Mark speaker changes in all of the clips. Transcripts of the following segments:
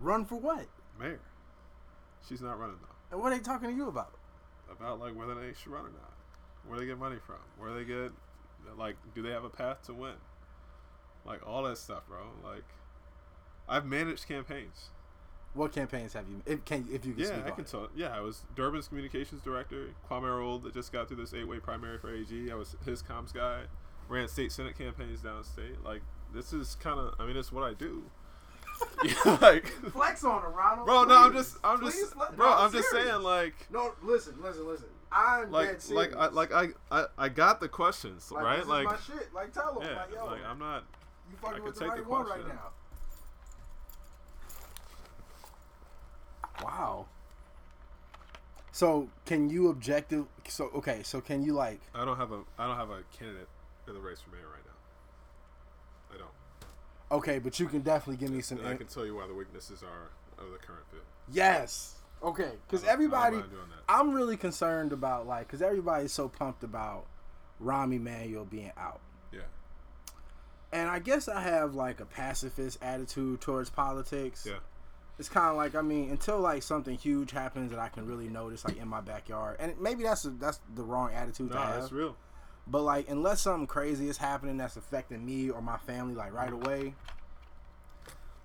Speaker 1: Run for what?
Speaker 2: Mayor. She's not running though.
Speaker 1: And what are they talking to you about?
Speaker 2: About like whether they should run or not. Where they get money from. Where they get like do they have a path to win? Like all that stuff, bro. Like I've managed campaigns.
Speaker 1: What campaigns have you? If can if you can
Speaker 2: Yeah,
Speaker 1: speak
Speaker 2: I can
Speaker 1: it.
Speaker 2: tell. Yeah, I was Durbin's communications director. Kwame Raoul that just got through this eight-way primary for AG. I was his comms guy. Ran state senate campaigns downstate. Like this is kind of. I mean, it's what I do. yeah, like,
Speaker 1: Flex on it, Ronald.
Speaker 2: bro. No, I'm just. I'm
Speaker 1: Please
Speaker 2: just.
Speaker 1: let-
Speaker 2: Bro,
Speaker 1: no,
Speaker 2: I'm just saying. Like,
Speaker 1: No, listen, listen, listen. I'm
Speaker 2: like,
Speaker 1: dead
Speaker 2: like, I, like, I, I, I got the questions,
Speaker 1: Like,
Speaker 2: right?
Speaker 1: this
Speaker 2: like,
Speaker 1: is my shit. Like, tell them,
Speaker 2: yeah,
Speaker 1: like, yo,
Speaker 2: like I'm not.
Speaker 1: you
Speaker 2: I
Speaker 1: fucking
Speaker 2: can
Speaker 1: with the right
Speaker 2: the
Speaker 1: one right now. Wow. So can you objective? So okay, so can you like?
Speaker 2: I don't have a. I don't have a candidate in the race for mayor right now.
Speaker 1: Okay, but you can definitely give me some.
Speaker 2: And I can tell you why the weaknesses are of the current fit.
Speaker 1: yes. Okay, because
Speaker 2: I don't- I don't
Speaker 1: everybody,
Speaker 2: mind doing that.
Speaker 1: I'm really concerned about like, because everybody's so pumped about Rahm Emanuel being out.
Speaker 2: Yeah.
Speaker 1: And I guess I have like a pacifist attitude towards politics.
Speaker 2: Yeah.
Speaker 1: It's kind of like I mean, until like something huge happens that I can really notice, like in my backyard, and maybe that's a, that's the wrong attitude
Speaker 2: No,
Speaker 1: to have.
Speaker 2: that's real.
Speaker 1: But like, unless something crazy is happening that's affecting me or my family, like right away,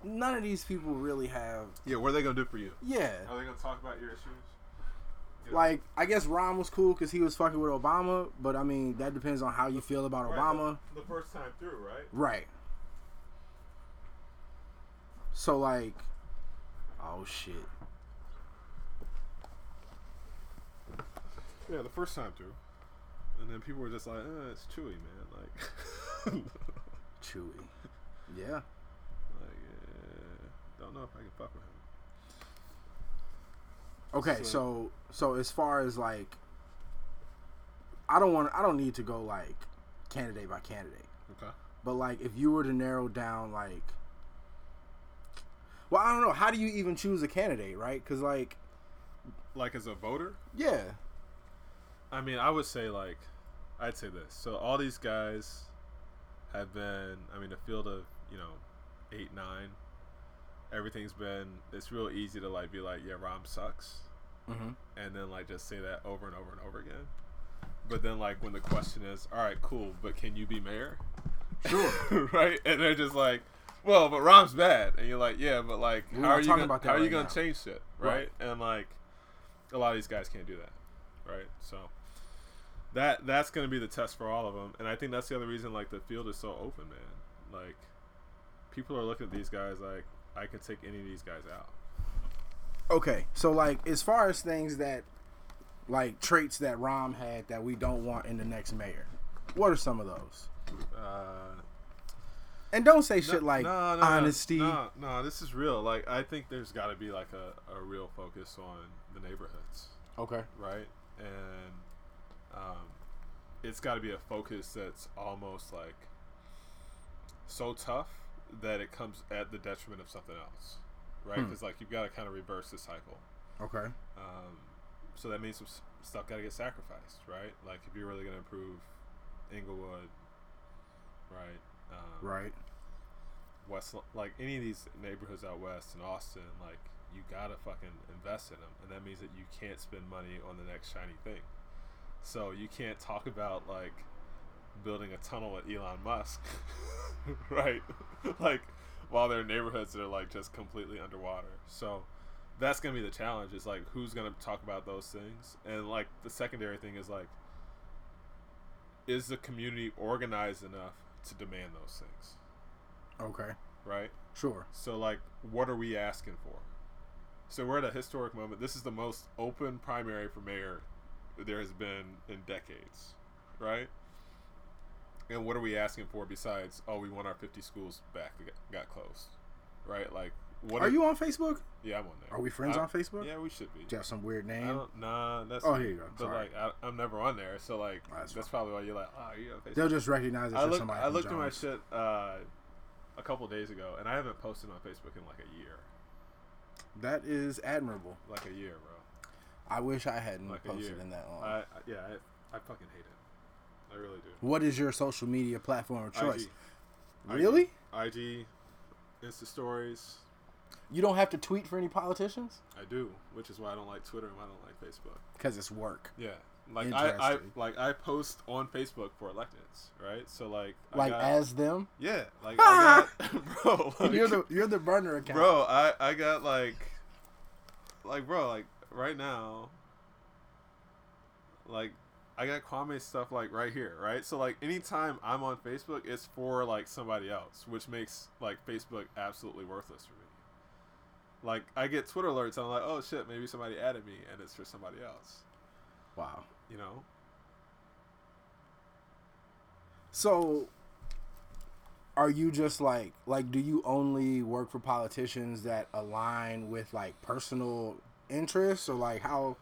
Speaker 1: none of these people really have.
Speaker 2: Yeah, what are they gonna do for you?
Speaker 1: Yeah,
Speaker 2: Are they gonna talk about your issues? Yeah.
Speaker 1: like I guess Rahm was cool because he was fucking with Obama, but I mean that depends on how you feel about
Speaker 2: Right,
Speaker 1: Obama,
Speaker 2: the, the first time through, right?
Speaker 1: right? So like, oh shit.
Speaker 2: Yeah, the first time through. And then people were just like, eh, it's Chuy, man. Like,
Speaker 1: Chuy. Yeah.
Speaker 2: like, yeah, don't know if I can fuck with him.
Speaker 1: Okay,
Speaker 2: So-
Speaker 1: so so as far as like I don't want I don't need to go like candidate by candidate.
Speaker 2: Okay.
Speaker 1: But like if you were to narrow down like Well, I don't know, how do you even choose a candidate, right? Cuz like
Speaker 2: Like as a voter,
Speaker 1: yeah.
Speaker 2: I mean, I would say like, I'd say this. So all these guys have been, I mean, a field of you know, eight, nine. Everything's been. It's real easy to like be like, yeah, Rahm sucks,
Speaker 1: Mhm.
Speaker 2: and then like just say that over and over and over again. But then like when the question is, all right, cool, but can you be mayor?
Speaker 1: Sure.
Speaker 2: right? And they're just like, well, but Rahm's bad, and you're like, yeah, but like,
Speaker 1: We're
Speaker 2: how are you gonna, how are you gonna
Speaker 1: now.
Speaker 2: change shit, right?
Speaker 1: Right.
Speaker 2: And like, a lot of these guys can't do that, right? So that that's gonna be the test for all of them, and I think that's the other reason like the field is so open, man. Like, people are looking at these guys like, I could take any of these guys out.
Speaker 1: Okay. So like as far as things that like traits that Rahm had that we don't want in the next mayor. What are some of those?
Speaker 2: Uh,
Speaker 1: And don't say shit like
Speaker 2: no, no,
Speaker 1: honesty.
Speaker 2: No, no, this is real. Like, I think there's got to be like a, a real focus on the neighborhoods.
Speaker 1: Okay.
Speaker 2: right? And um, it's got to be a focus that's almost like so tough that it comes at the detriment of something else, right?
Speaker 1: Hmm.
Speaker 2: Because like you've got to kind of reverse the cycle.
Speaker 1: Okay.
Speaker 2: Um, so that means some stuff got to get sacrificed, right? Like if you're really going to improve Englewood, right? Um,
Speaker 1: Right.
Speaker 2: West, like any of these neighborhoods out west in Austin, like you gotta fucking invest in them, and that means that you can't spend money on the next shiny thing. So you can't talk about like building a tunnel with Elon Musk, right? like while there are neighborhoods that are like just completely underwater. So that's gonna be the challenge. Is like who's gonna talk about those things, and like the secondary thing is like, is the community organized enough to demand those things?
Speaker 1: Okay.
Speaker 2: right?
Speaker 1: Sure.
Speaker 2: So like, what are we asking for? So we're at a historic moment. This is the most open primary for mayor there has been in decades, right? And what are we asking for besides, oh, we want our 50 schools back that got- closed, right? Like, what
Speaker 1: Are you on Facebook?
Speaker 2: Yeah, I'm on there.
Speaker 1: Are we friends
Speaker 2: I-
Speaker 1: on Facebook?
Speaker 2: Yeah, we should be.
Speaker 1: Do you have some weird name?
Speaker 2: nah, that's
Speaker 1: Oh, here you go.
Speaker 2: But
Speaker 1: Sorry.
Speaker 2: like, I, I'm never on there, so like,
Speaker 1: Oh, that's
Speaker 2: that's, probably why you're like, oh, you on Facebook?
Speaker 1: They'll just recognize it
Speaker 2: I
Speaker 1: somebody.
Speaker 2: I looked at my shit uh, a couple days ago, and I haven't posted on Facebook in like a year.
Speaker 1: That is admirable.
Speaker 2: Like a year, bro.
Speaker 1: I wish I hadn't
Speaker 2: Like
Speaker 1: posted in that long.
Speaker 2: I, I yeah, I, I fucking hate it. I really do.
Speaker 1: what is your social media platform of choice?
Speaker 2: IG.
Speaker 1: Really?
Speaker 2: IG, Insta stories,
Speaker 1: You don't have to tweet for any politicians
Speaker 2: I do, which is why I don't like Twitter and why I don't like Facebook.
Speaker 1: because it's work.
Speaker 2: Yeah, like I, I like I post on Facebook for electeds, right? So like, I
Speaker 1: Like
Speaker 2: got-
Speaker 1: as them,
Speaker 2: yeah, like I got, bro, like,
Speaker 1: you're the you're the burner account.
Speaker 2: bro, I I got like, like bro, like right now, like I got Kwame stuff like right here, right? So like anytime I'm on Facebook, it's for like somebody else, which makes like Facebook absolutely worthless for me. Like I get Twitter alerts, and I'm like, oh shit, maybe somebody added me, and it's for somebody else,
Speaker 1: Wow.
Speaker 2: You know?
Speaker 1: So, are you just like like do you only work for politicians that align with like personal interests or like how?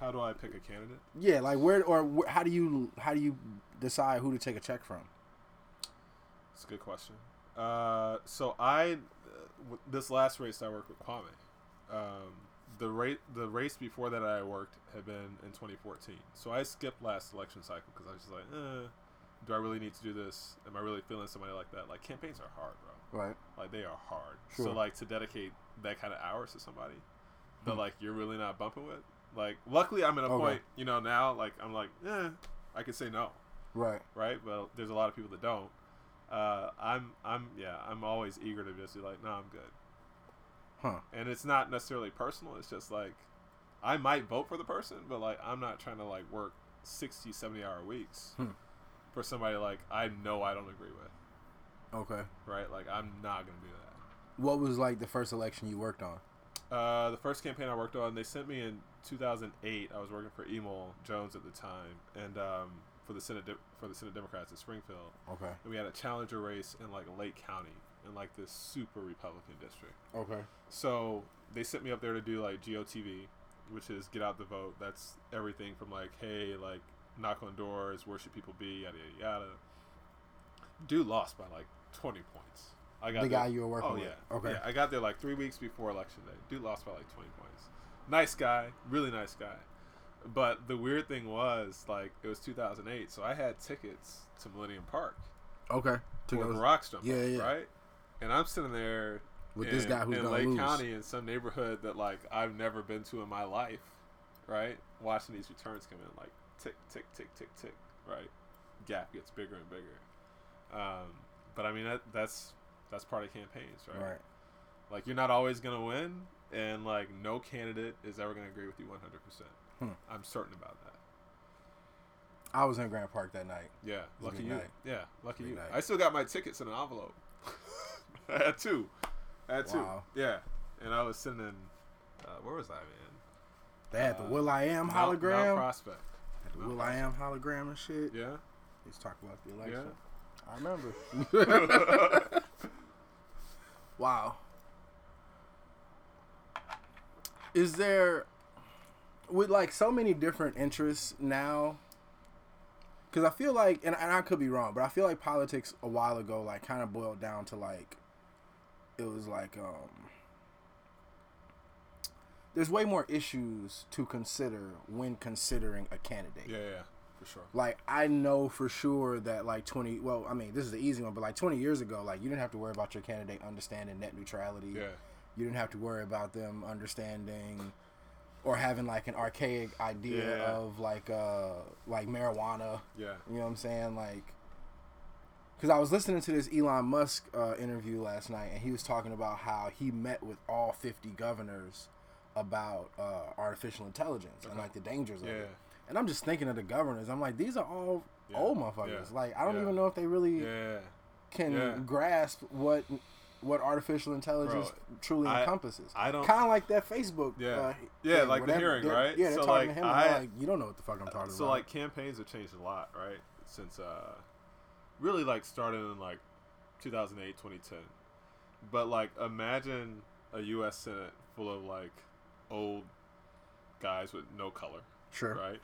Speaker 2: How do I pick a candidate?
Speaker 1: Yeah, like where or wh- how do you how do you decide who to take a check from?
Speaker 2: It's a good question. Uh, so I, uh, w- this last race I worked with Kwame. Um, the rate, the race before that I worked had been in 2014. So I skipped last election cycle because I was just like, eh, do I really need to do this? Am I really feeling somebody like that? Like campaigns are hard, bro.
Speaker 1: Right.
Speaker 2: Like they are hard.
Speaker 1: Sure.
Speaker 2: So like to dedicate that kind of hours to somebody that
Speaker 1: Hmm.
Speaker 2: like you're really not bumping with. Like luckily I'm at a
Speaker 1: Okay.
Speaker 2: point, you know, now like I'm like, eh, I can say no
Speaker 1: Right.
Speaker 2: right? But there's a lot of people that don't. Uh, I'm, I'm, yeah, I'm always eager to just be like, no, I'm good.
Speaker 1: Huh.
Speaker 2: And it's not necessarily personal. It's just like, I might vote for the person, but like, I'm not trying to like work 60, 70 hour weeks
Speaker 1: Hmm.
Speaker 2: for somebody like I know I don't agree with,
Speaker 1: Okay.
Speaker 2: right? Like, I'm not gonna do that.
Speaker 1: What was like the first election you worked on?
Speaker 2: Uh, the first campaign I worked on, they sent me in 2008. I was working for Emil Jones at the time, and um, for the Senate De- for the Senate Democrats in Springfield.
Speaker 1: Okay.
Speaker 2: And we had a challenger race in like Lake County in like this super Republican district.
Speaker 1: Okay.
Speaker 2: So they sent me up there to do like GOTV, which is get out the vote. That's everything from like, hey, like knock on doors, where should people be, yada yada yada. Dude lost by like twenty points. I got
Speaker 1: The
Speaker 2: there-
Speaker 1: guy you were working
Speaker 2: oh,
Speaker 1: with.
Speaker 2: yeah.
Speaker 1: Okay.
Speaker 2: Yeah, I got there like three weeks before election day. Dude lost by like twenty points. Nice guy, really nice guy. But the weird thing was like it was 2008, so I had tickets to Millennium Park
Speaker 1: Okay. To go
Speaker 2: the Rocks jump
Speaker 1: Yeah, yeah.
Speaker 2: right? And I'm sitting there
Speaker 1: with
Speaker 2: in,
Speaker 1: this guy who's
Speaker 2: in Lake
Speaker 1: lose.
Speaker 2: County in some neighborhood that like I've never been to in my life, right? Watching these returns come in like tick tick tick tick tick, right? Gap gets bigger and bigger. Um, but I mean that, that's that's part of campaigns, right?
Speaker 1: Right.
Speaker 2: Like you're not always gonna win, and like no candidate is ever gonna agree with you 100. percent
Speaker 1: Hmm.
Speaker 2: I'm certain about that.
Speaker 1: I was in Grant Park that night.
Speaker 2: Yeah, lucky you.
Speaker 1: night.
Speaker 2: Yeah, lucky you.
Speaker 1: night.
Speaker 2: I still got my tickets in an envelope. I had two. I had two. Yeah, and I was sitting in. Uh, where was I, man?
Speaker 1: They had the
Speaker 2: Uh,
Speaker 1: Will I Am
Speaker 2: Mount- Mount
Speaker 1: hologram.
Speaker 2: Prospect.
Speaker 1: Had the
Speaker 2: Mount
Speaker 1: Will I Am hologram and shit.
Speaker 2: Yeah.
Speaker 1: He's talking about the election.
Speaker 2: Yeah.
Speaker 1: I remember. wow. Is there with like so many different interests now? Because I feel like, and, and I could be wrong, but I feel like politics a while ago like kind of boiled down to like it was like um there's way more issues to consider when considering a candidate.
Speaker 2: Yeah, yeah, for sure.
Speaker 1: Like I know for sure that like 20 well, I mean, this is the easy one, but like 20 years ago, like you didn't have to worry about your candidate understanding net neutrality.
Speaker 2: Yeah,
Speaker 1: You didn't have to worry about them understanding or having like an archaic idea
Speaker 2: Yeah.
Speaker 1: of like uh like marijuana.
Speaker 2: yeah,
Speaker 1: You know what I'm saying? Like cuz I was listening to this Elon Musk uh, interview last night and he was talking about how he met with all 50 governors about uh, artificial intelligence and like the dangers of it. And I'm just thinking of the governors. I'm like, these are all
Speaker 2: Yeah.
Speaker 1: old motherfuckers.
Speaker 2: Yeah.
Speaker 1: Like, I don't
Speaker 2: Yeah.
Speaker 1: even know if they really
Speaker 2: yeah.
Speaker 1: can
Speaker 2: Yeah.
Speaker 1: grasp what what artificial intelligence truly
Speaker 2: I-
Speaker 1: encompasses.
Speaker 2: I don't.
Speaker 1: Kind of like that Facebook.
Speaker 2: Yeah.
Speaker 1: uh,
Speaker 2: Yeah,
Speaker 1: thing,
Speaker 2: like the hearing,
Speaker 1: they're-
Speaker 2: right?
Speaker 1: Yeah, they're
Speaker 2: So,
Speaker 1: talking
Speaker 2: like,
Speaker 1: to him.
Speaker 2: I-
Speaker 1: like, you don't know what the fuck I'm talking
Speaker 2: so
Speaker 1: about.
Speaker 2: So like campaigns have changed a lot, right? Since uh, really like started in like 2008, 2010. But like imagine a U.S. Senate full of like old guys with no color.
Speaker 1: sure.
Speaker 2: right?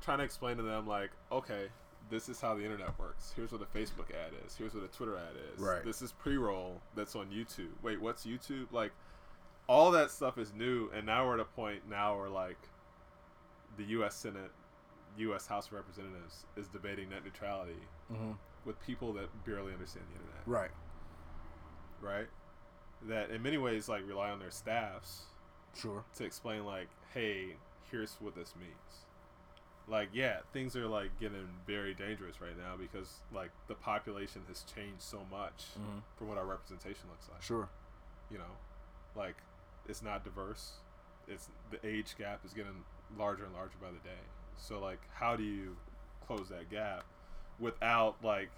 Speaker 2: Trying to explain to them like, okay, this is how the internet works. Here's what a Facebook ad is. Here's what a Twitter ad is.
Speaker 1: Right.
Speaker 2: This is pre-roll that's on YouTube. Wait, what's YouTube? Like, all that stuff is new, and now we're at a point now where like, the U.S. Senate, U.S. House of Representatives is debating net neutrality
Speaker 1: hmm
Speaker 2: with people that barely understand the internet,
Speaker 1: Right.
Speaker 2: right? that in many ways like rely on their staffs
Speaker 1: Sure.
Speaker 2: to explain like, hey, here's what this means. Like, yeah, things are like getting very dangerous right now because like the population has changed so much
Speaker 1: Mhm.
Speaker 2: from what our representation looks like.
Speaker 1: Sure.
Speaker 2: You know, like it's not diverse. It's the age gap is getting larger and larger by the day. So like, how do you close that gap without like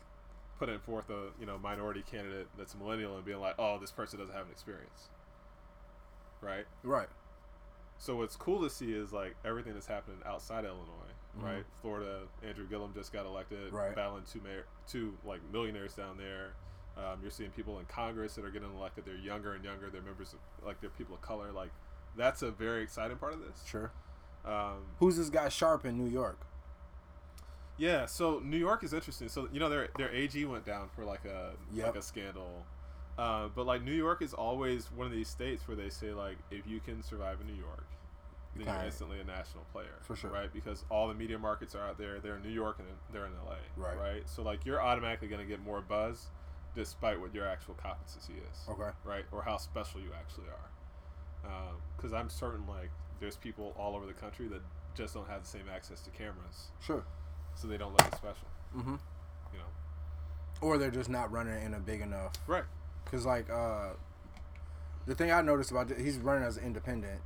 Speaker 2: putting forth a you know minority candidate that's a millennial and being like, oh, this person doesn't have an experience, right?
Speaker 1: Right.
Speaker 2: So what's cool to see is like everything that's happening outside Illinois,
Speaker 1: Mhm.
Speaker 2: right? Florida, Andrew Gillum just got elected,
Speaker 1: Right.
Speaker 2: battling two mayor, two like millionaires down there. Um, you're seeing people in Congress that are getting elected. They're younger and younger. They're members of like they're people of color. Like that's a very exciting part of this.
Speaker 1: Sure.
Speaker 2: Um,
Speaker 1: Who's this guy Sharpe in New York?
Speaker 2: Yeah. So New York is interesting. So you know their their AG went down for like a
Speaker 1: Yep.
Speaker 2: like a scandal. Uh, but like New York is always one of these states where they say like if you can survive in New York, then you're instantly a national player.
Speaker 1: For sure.
Speaker 2: Right? Because all the media markets are out there. They're in New York and they're in LA.
Speaker 1: Right.
Speaker 2: Right? So like you're automatically gonna get more buzz despite what your actual competency is.
Speaker 1: Okay.
Speaker 2: Right? Or how special you actually are. Because I'm certain like there's people all over the country that just don't have the same access to cameras.
Speaker 1: Sure.
Speaker 2: So they don't look as special.
Speaker 1: Mm-hmm.
Speaker 2: You know?
Speaker 1: Or they're just not running in a big enough.
Speaker 2: Right.
Speaker 1: Cause like uh, the thing I noticed about th- he's running as an independent,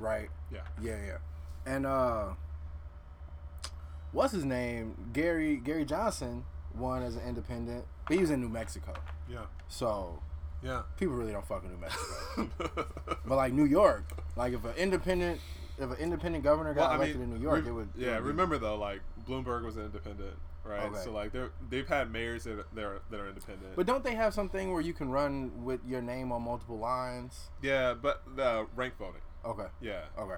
Speaker 1: right?
Speaker 2: Yeah.
Speaker 1: Yeah, yeah. And uh, what's his name? Gary Gary Johnson won as an independent, but he was in New Mexico,
Speaker 2: Yeah.
Speaker 1: so
Speaker 2: Yeah.
Speaker 1: people really don't fuck in New Mexico. but like New York, like if an independent if an independent governor got
Speaker 2: Well,
Speaker 1: elected
Speaker 2: mean,
Speaker 1: in New York,
Speaker 2: rem-
Speaker 1: it would. it
Speaker 2: Yeah,
Speaker 1: would be-
Speaker 2: remember though, like Bloomberg was independent, right?
Speaker 1: Okay.
Speaker 2: So like they're they've had mayors that are, that are, that are independent.
Speaker 1: But don't they have something where you can run with your name on multiple lines?
Speaker 2: yeah, but the rank voting.
Speaker 1: Okay.
Speaker 2: Yeah.
Speaker 1: Okay.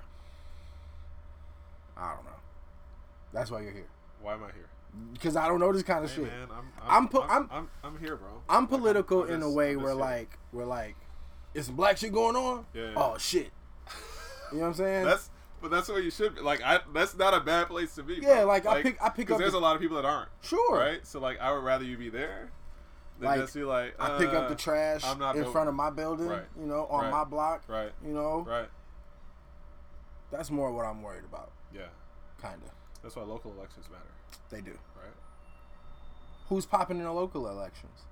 Speaker 1: I don't know. That's why you're here.
Speaker 2: Why am I here?
Speaker 1: Because I don't know this kind of
Speaker 2: Hey
Speaker 1: shit.
Speaker 2: man, I'm
Speaker 1: I'm
Speaker 2: I'm
Speaker 1: pu-
Speaker 2: I'm,
Speaker 1: I'm-
Speaker 2: I'm, here, bro.
Speaker 1: I'm
Speaker 2: Like,
Speaker 1: political
Speaker 2: I'm
Speaker 1: in a way where
Speaker 2: here.
Speaker 1: like we're like, it's some black shit going on.
Speaker 2: Yeah, yeah.
Speaker 1: Oh shit. You know what I'm saying?
Speaker 2: that's but that's what you should be. Like I that's not a bad place to be.
Speaker 1: Yeah,
Speaker 2: bro.
Speaker 1: like, I pick- I pick up
Speaker 2: There's
Speaker 1: the-
Speaker 2: a lot of people that aren't.
Speaker 1: sure.
Speaker 2: Right. So like I would rather you be there than
Speaker 1: Like,
Speaker 2: just be like
Speaker 1: I pick up
Speaker 2: uh,
Speaker 1: the trash
Speaker 2: I'm not
Speaker 1: in front of my building.
Speaker 2: Right.
Speaker 1: You know, on
Speaker 2: Right.
Speaker 1: my block.
Speaker 2: Right.
Speaker 1: You know,
Speaker 2: Right.
Speaker 1: that's more what I'm worried about.
Speaker 2: Yeah.
Speaker 1: Kinda.
Speaker 2: That's why local elections matter.
Speaker 1: They do.
Speaker 2: Right.
Speaker 1: Who's popping in the local elections?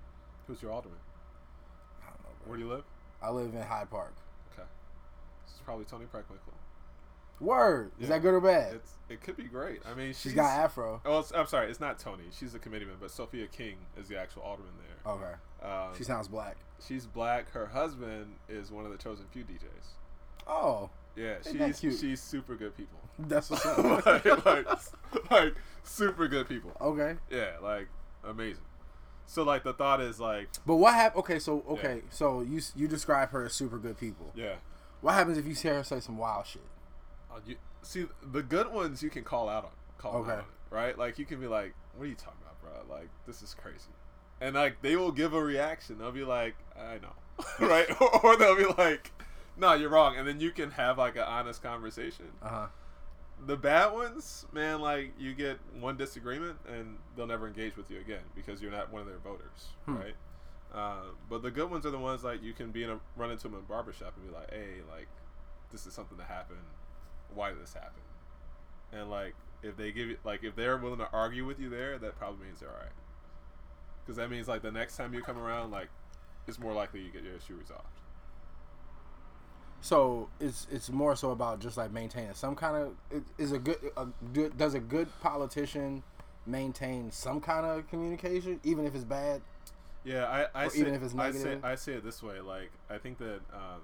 Speaker 2: Who's your alderman?
Speaker 1: I don't know, bro.
Speaker 2: Where do you live?
Speaker 1: I live in Hyde Park.
Speaker 2: Okay. This is probably Toni Preckwinkle.
Speaker 1: Word. Is
Speaker 2: Yeah.
Speaker 1: that good or bad?
Speaker 2: It's it could be great. I mean, she's,
Speaker 1: she's got afro.
Speaker 2: Oh, I'm sorry, it's not Toni. She's the committeeman, but Sophia King is the actual alderman there.
Speaker 1: Okay.
Speaker 2: Um,
Speaker 1: She sounds black.
Speaker 2: she's black. Her husband is one of the chosen few DJs.
Speaker 1: Oh,
Speaker 2: Yeah,
Speaker 1: Ain't
Speaker 2: she's she's super good people.
Speaker 1: that's what's up.
Speaker 2: like, like, like super good people.
Speaker 1: okay.
Speaker 2: Yeah, like amazing. So like the thought is like
Speaker 1: But what happened? Okay, so okay, so you you describe her as super good people.
Speaker 2: yeah.
Speaker 1: What happens if you hear her say some wild shit?
Speaker 2: Uh, you, see the good ones you can call out on call
Speaker 1: Okay.
Speaker 2: out on it, right? Like you can be like, "What are you talking about, bro? Like this is crazy," and like they will give a reaction. They'll be like, "I know," right? or, or they'll be like, "No, you're wrong," and then you can have like an honest conversation.
Speaker 1: Uh huh.
Speaker 2: The bad ones, man, like you get one disagreement and they'll never engage with you again because you're not one of their voters,
Speaker 1: Hmm.
Speaker 2: right? Uh, but the good ones are the ones like you can be in a run into them in a barbershop and be like, "Hey, like this is something that happened. Why did this happen?" And like if they give you like if they're willing to argue with you there, that probably means they're alright. Because that means like the next time you come around, like it's more likely you get your issue resolved.
Speaker 1: So it's it's more so about just like maintaining some kind of it- is a good a does a good politician maintain some kind of communication even if it's bad.
Speaker 2: Yeah, I, I say,
Speaker 1: even if it's
Speaker 2: I say
Speaker 1: negative?
Speaker 2: I say it this way. Like I think that um,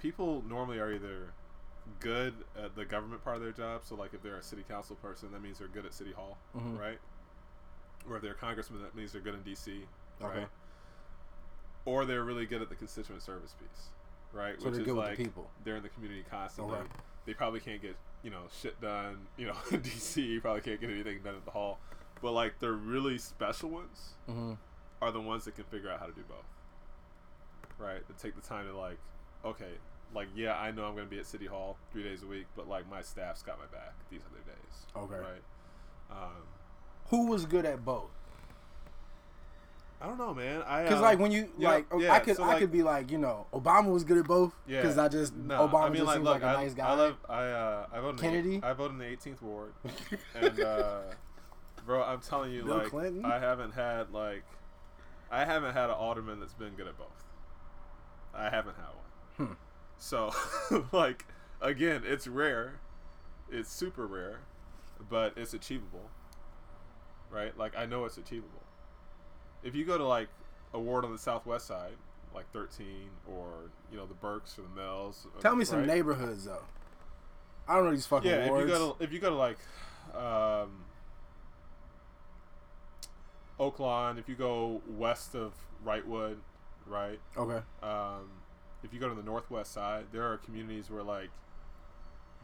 Speaker 2: people normally are either good at the government part of their job. So like if they're a city council person, that means they're good at city hall,
Speaker 1: Mhm.
Speaker 2: right? Or if they're a congressman, that means they're good in DC,
Speaker 1: Okay.
Speaker 2: right? Or they're really good at the constituent service piece, right?
Speaker 1: So
Speaker 2: Which
Speaker 1: they're
Speaker 2: is
Speaker 1: good with
Speaker 2: like
Speaker 1: the people.
Speaker 2: they're in the community constantly.
Speaker 1: Okay.
Speaker 2: They probably can't get you know shit done. You know, in DC, you probably can't get anything done at the hall. But like the really special ones
Speaker 1: Mm-hmm.
Speaker 2: are the ones that can figure out how to do both. Right? To take the time to like, okay, like yeah, I know I'm gonna be at City Hall three days a week, but like my staff's got my back these other days.
Speaker 1: Okay.
Speaker 2: Right. Um,
Speaker 1: Who was good at both?
Speaker 2: I don't know, man. I
Speaker 1: Because
Speaker 2: uh,
Speaker 1: like when you
Speaker 2: yeah,
Speaker 1: like,
Speaker 2: yeah,
Speaker 1: I could
Speaker 2: so,
Speaker 1: I
Speaker 2: like-
Speaker 1: could be like, you know, Obama was good at both.
Speaker 2: Yeah.
Speaker 1: Because I just
Speaker 2: No,
Speaker 1: Obama
Speaker 2: I mean,
Speaker 1: just
Speaker 2: like,
Speaker 1: seems
Speaker 2: look,
Speaker 1: like a
Speaker 2: I,
Speaker 1: nice guy.
Speaker 2: I love, I, uh, I voted
Speaker 1: Kennedy?
Speaker 2: In the, I voted in the 18th ward, and uh, bro, I'm telling you,
Speaker 1: Bill
Speaker 2: like,
Speaker 1: Clinton?
Speaker 2: I haven't had like, I haven't had an alderman that's been good at both. I haven't had one. So, like, again, it's rare. It's super rare, but it's achievable. Right? Like, I know it's achievable. If you go to like a ward on the southwest side, like 13, or you know the Burkes or the Mells.
Speaker 1: Tell me some neighborhoods though. I don't know these fucking
Speaker 2: Yeah, if you go to if you go to like um, Oaklawn, if you go west of Wrightwood, right?
Speaker 1: okay.
Speaker 2: Um, if you go to the northwest side, there are communities where like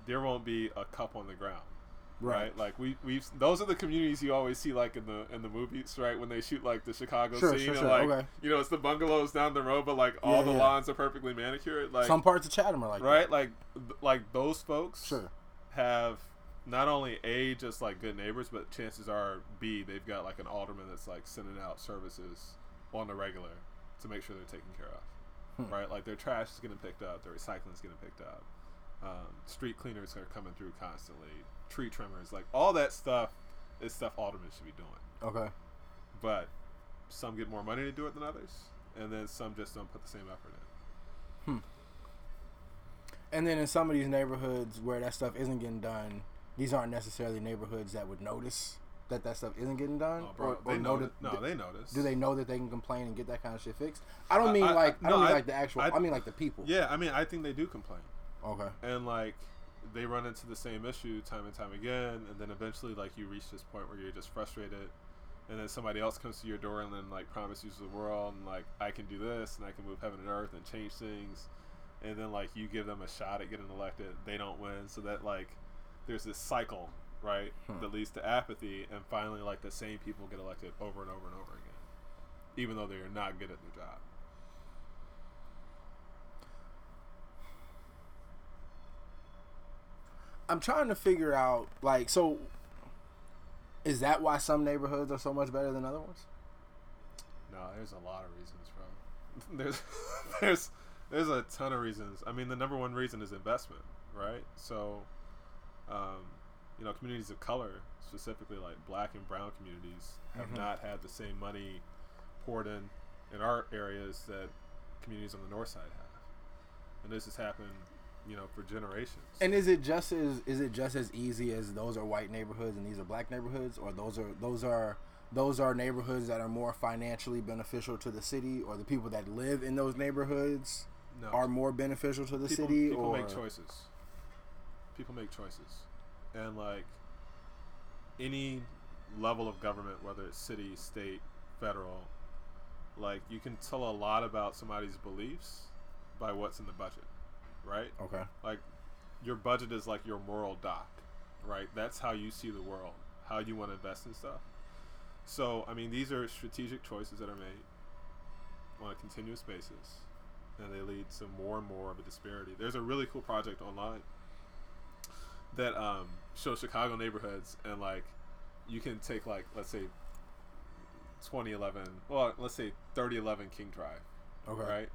Speaker 2: there won't be a cup on the ground.
Speaker 1: Right.
Speaker 2: Right. like we we those are the communities you always see like in the in the movies, right? When they shoot like the Chicago
Speaker 1: Sure,
Speaker 2: scene,
Speaker 1: sure,
Speaker 2: and
Speaker 1: sure,
Speaker 2: like
Speaker 1: okay.
Speaker 2: you know it's the bungalows down the road, but like all
Speaker 1: Yeah,
Speaker 2: the
Speaker 1: yeah.
Speaker 2: lawns are perfectly manicured, like
Speaker 1: Some parts of Chatham are like that.
Speaker 2: right, like like those folks
Speaker 1: Sure.
Speaker 2: have not only a just like good neighbors, but chances are b they've got like an alderman that's like sending out services on the regular to make sure they're taken care of,
Speaker 1: Hmm.
Speaker 2: right? Like their trash is getting picked up, their recycling is getting picked up, um, street cleaners are coming through constantly, tree trimmers, like all that stuff is stuff aldermen should be doing.
Speaker 1: Okay.
Speaker 2: But some get more money to do it than others, and then some just don't put the same effort in.
Speaker 1: And then in some of these neighborhoods where that stuff isn't getting done, these aren't necessarily neighborhoods that would notice that that stuff isn't getting done.
Speaker 2: Oh, bro,
Speaker 1: or,
Speaker 2: they
Speaker 1: or
Speaker 2: know.
Speaker 1: that-
Speaker 2: no, they notice.
Speaker 1: Do they know that they can complain and get that kind of shit fixed? I don't mean
Speaker 2: I-
Speaker 1: like I, don't mean like the actual. I,
Speaker 2: I-
Speaker 1: mean like the people.
Speaker 2: Yeah, I mean, I think they do complain.
Speaker 1: Okay.
Speaker 2: and like they run into the same issue time and time again and then eventually like you reach this point where you're just frustrated and then somebody else comes to your door and then like promises you the world and like i can do this and i can move heaven and earth and change things and then like you give them a shot at getting elected they don't win so that like there's this cycle right
Speaker 1: Hmm.
Speaker 2: that leads to apathy and finally like the same people get elected over and over and over again even though they are not good at their job
Speaker 1: I'm trying to figure out like so. Is that why some neighborhoods are so much better than other ones?
Speaker 2: No, there's a lot of reasons, bro. There's there's there's a ton of reasons. I mean, the number one reason is investment, right? So, um, you know, communities of color, specifically like black and brown communities, have
Speaker 1: Mhm.
Speaker 2: not had the same money poured in in our areas that communities on the north side have, and this has happened, you know, for generations.
Speaker 1: And is it just as is it just as easy as those are white neighborhoods and these are black neighborhoods, or those are those are those are neighborhoods that are more financially beneficial to the city, or the people that live in those neighborhoods
Speaker 2: no,
Speaker 1: are more beneficial to the
Speaker 2: people,
Speaker 1: city,
Speaker 2: people
Speaker 1: or
Speaker 2: make choices. People make choices, and like any level of government, whether it's city, state, federal, like you can tell a lot about somebody's beliefs by what's in the budget, right?
Speaker 1: okay,
Speaker 2: Like your budget is like your moral doc, right? That's how you see the world, how you want to invest in stuff. So, I mean, these are strategic choices that are made on a continuous basis, and they lead to more and more of a disparity. There's a really cool project online that um, shows Chicago neighborhoods, and like you can take like let's say 2011, well, let's say 3011 King Drive,
Speaker 1: okay,
Speaker 2: right?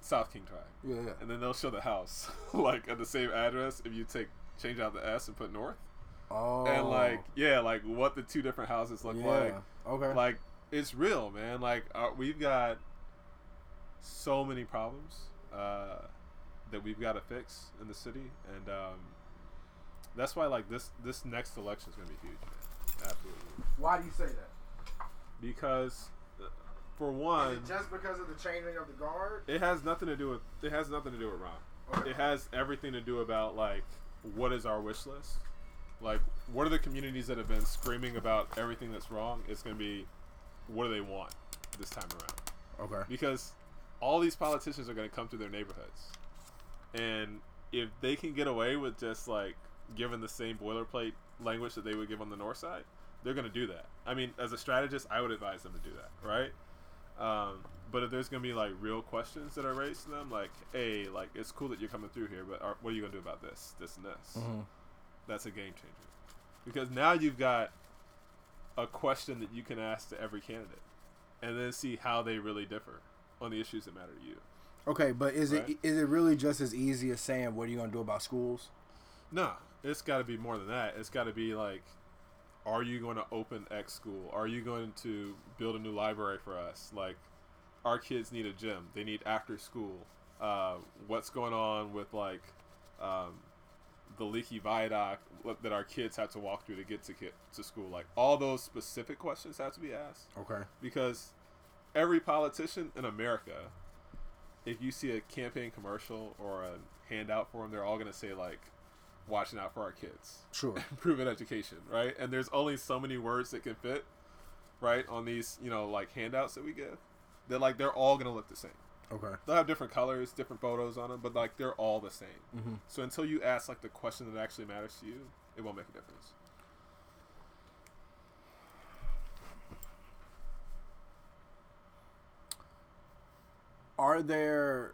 Speaker 2: South King Drive.
Speaker 1: Yeah, yeah,
Speaker 2: and then they'll show the house like at the same address if you take change out the S and put north.
Speaker 1: Oh,
Speaker 2: and like yeah like what the two different houses look
Speaker 1: yeah,
Speaker 2: like.
Speaker 1: Okay,
Speaker 2: like it's real man. Like uh, we've got so many problems uh, that we've got to fix in the city. And um, that's why like this this next election is gonna be huge man absolutely
Speaker 1: why do you say that?
Speaker 2: because uh, for one
Speaker 1: just because of the changing of the guard?
Speaker 2: It has nothing to do with. It has nothing to do with Rahm.
Speaker 1: Okay.
Speaker 2: It has everything to do about like what is our wish list. Like, what are the communities that have been screaming about everything that's wrong? It's gonna be, what do they want this time around?
Speaker 1: Okay,
Speaker 2: Because all these politicians are gonna come to their neighborhoods, and if they can get away with just like giving the same boilerplate language that they would give on the north side, they're gonna do that. I mean, as a strategist, I would advise them to do that, right? Um, but if there's gonna be like real questions that are raised to them, like, hey, like it's cool that you're coming through here, but are, what are you gonna do about this, this, and this?
Speaker 1: hmm
Speaker 2: That's a game changer, because now you've got a question that you can ask to every candidate, and then see how they really differ on the issues that matter to you.
Speaker 1: Okay, but is
Speaker 2: Right.
Speaker 1: it is it really just as easy as saying what are you gonna do about schools?
Speaker 2: No, it's got to be more than that. It's got to be like, are you going to open X school? Are you going to build a new library for us? Like, our kids need a gym. They need after school. Uh, what's going on with like um, the leaky viaduct that our kids have to walk through to get to get to school? Like, all those specific questions have to be asked
Speaker 1: Okay.
Speaker 2: because every politician in America, if you see a campaign commercial or a handout for them, they're all going to say like, "Watching out for our kids,
Speaker 1: Sure.
Speaker 2: improving education," right? And there's only so many words that can fit, right, on these you know like handouts that we give. That like they're all going to look the same.
Speaker 1: Okay.
Speaker 2: They'll have different colors, different photos on them, but like they're all the same.
Speaker 1: Mhm.
Speaker 2: So until you ask like the question that actually matters to you, it won't make a difference.
Speaker 1: Are there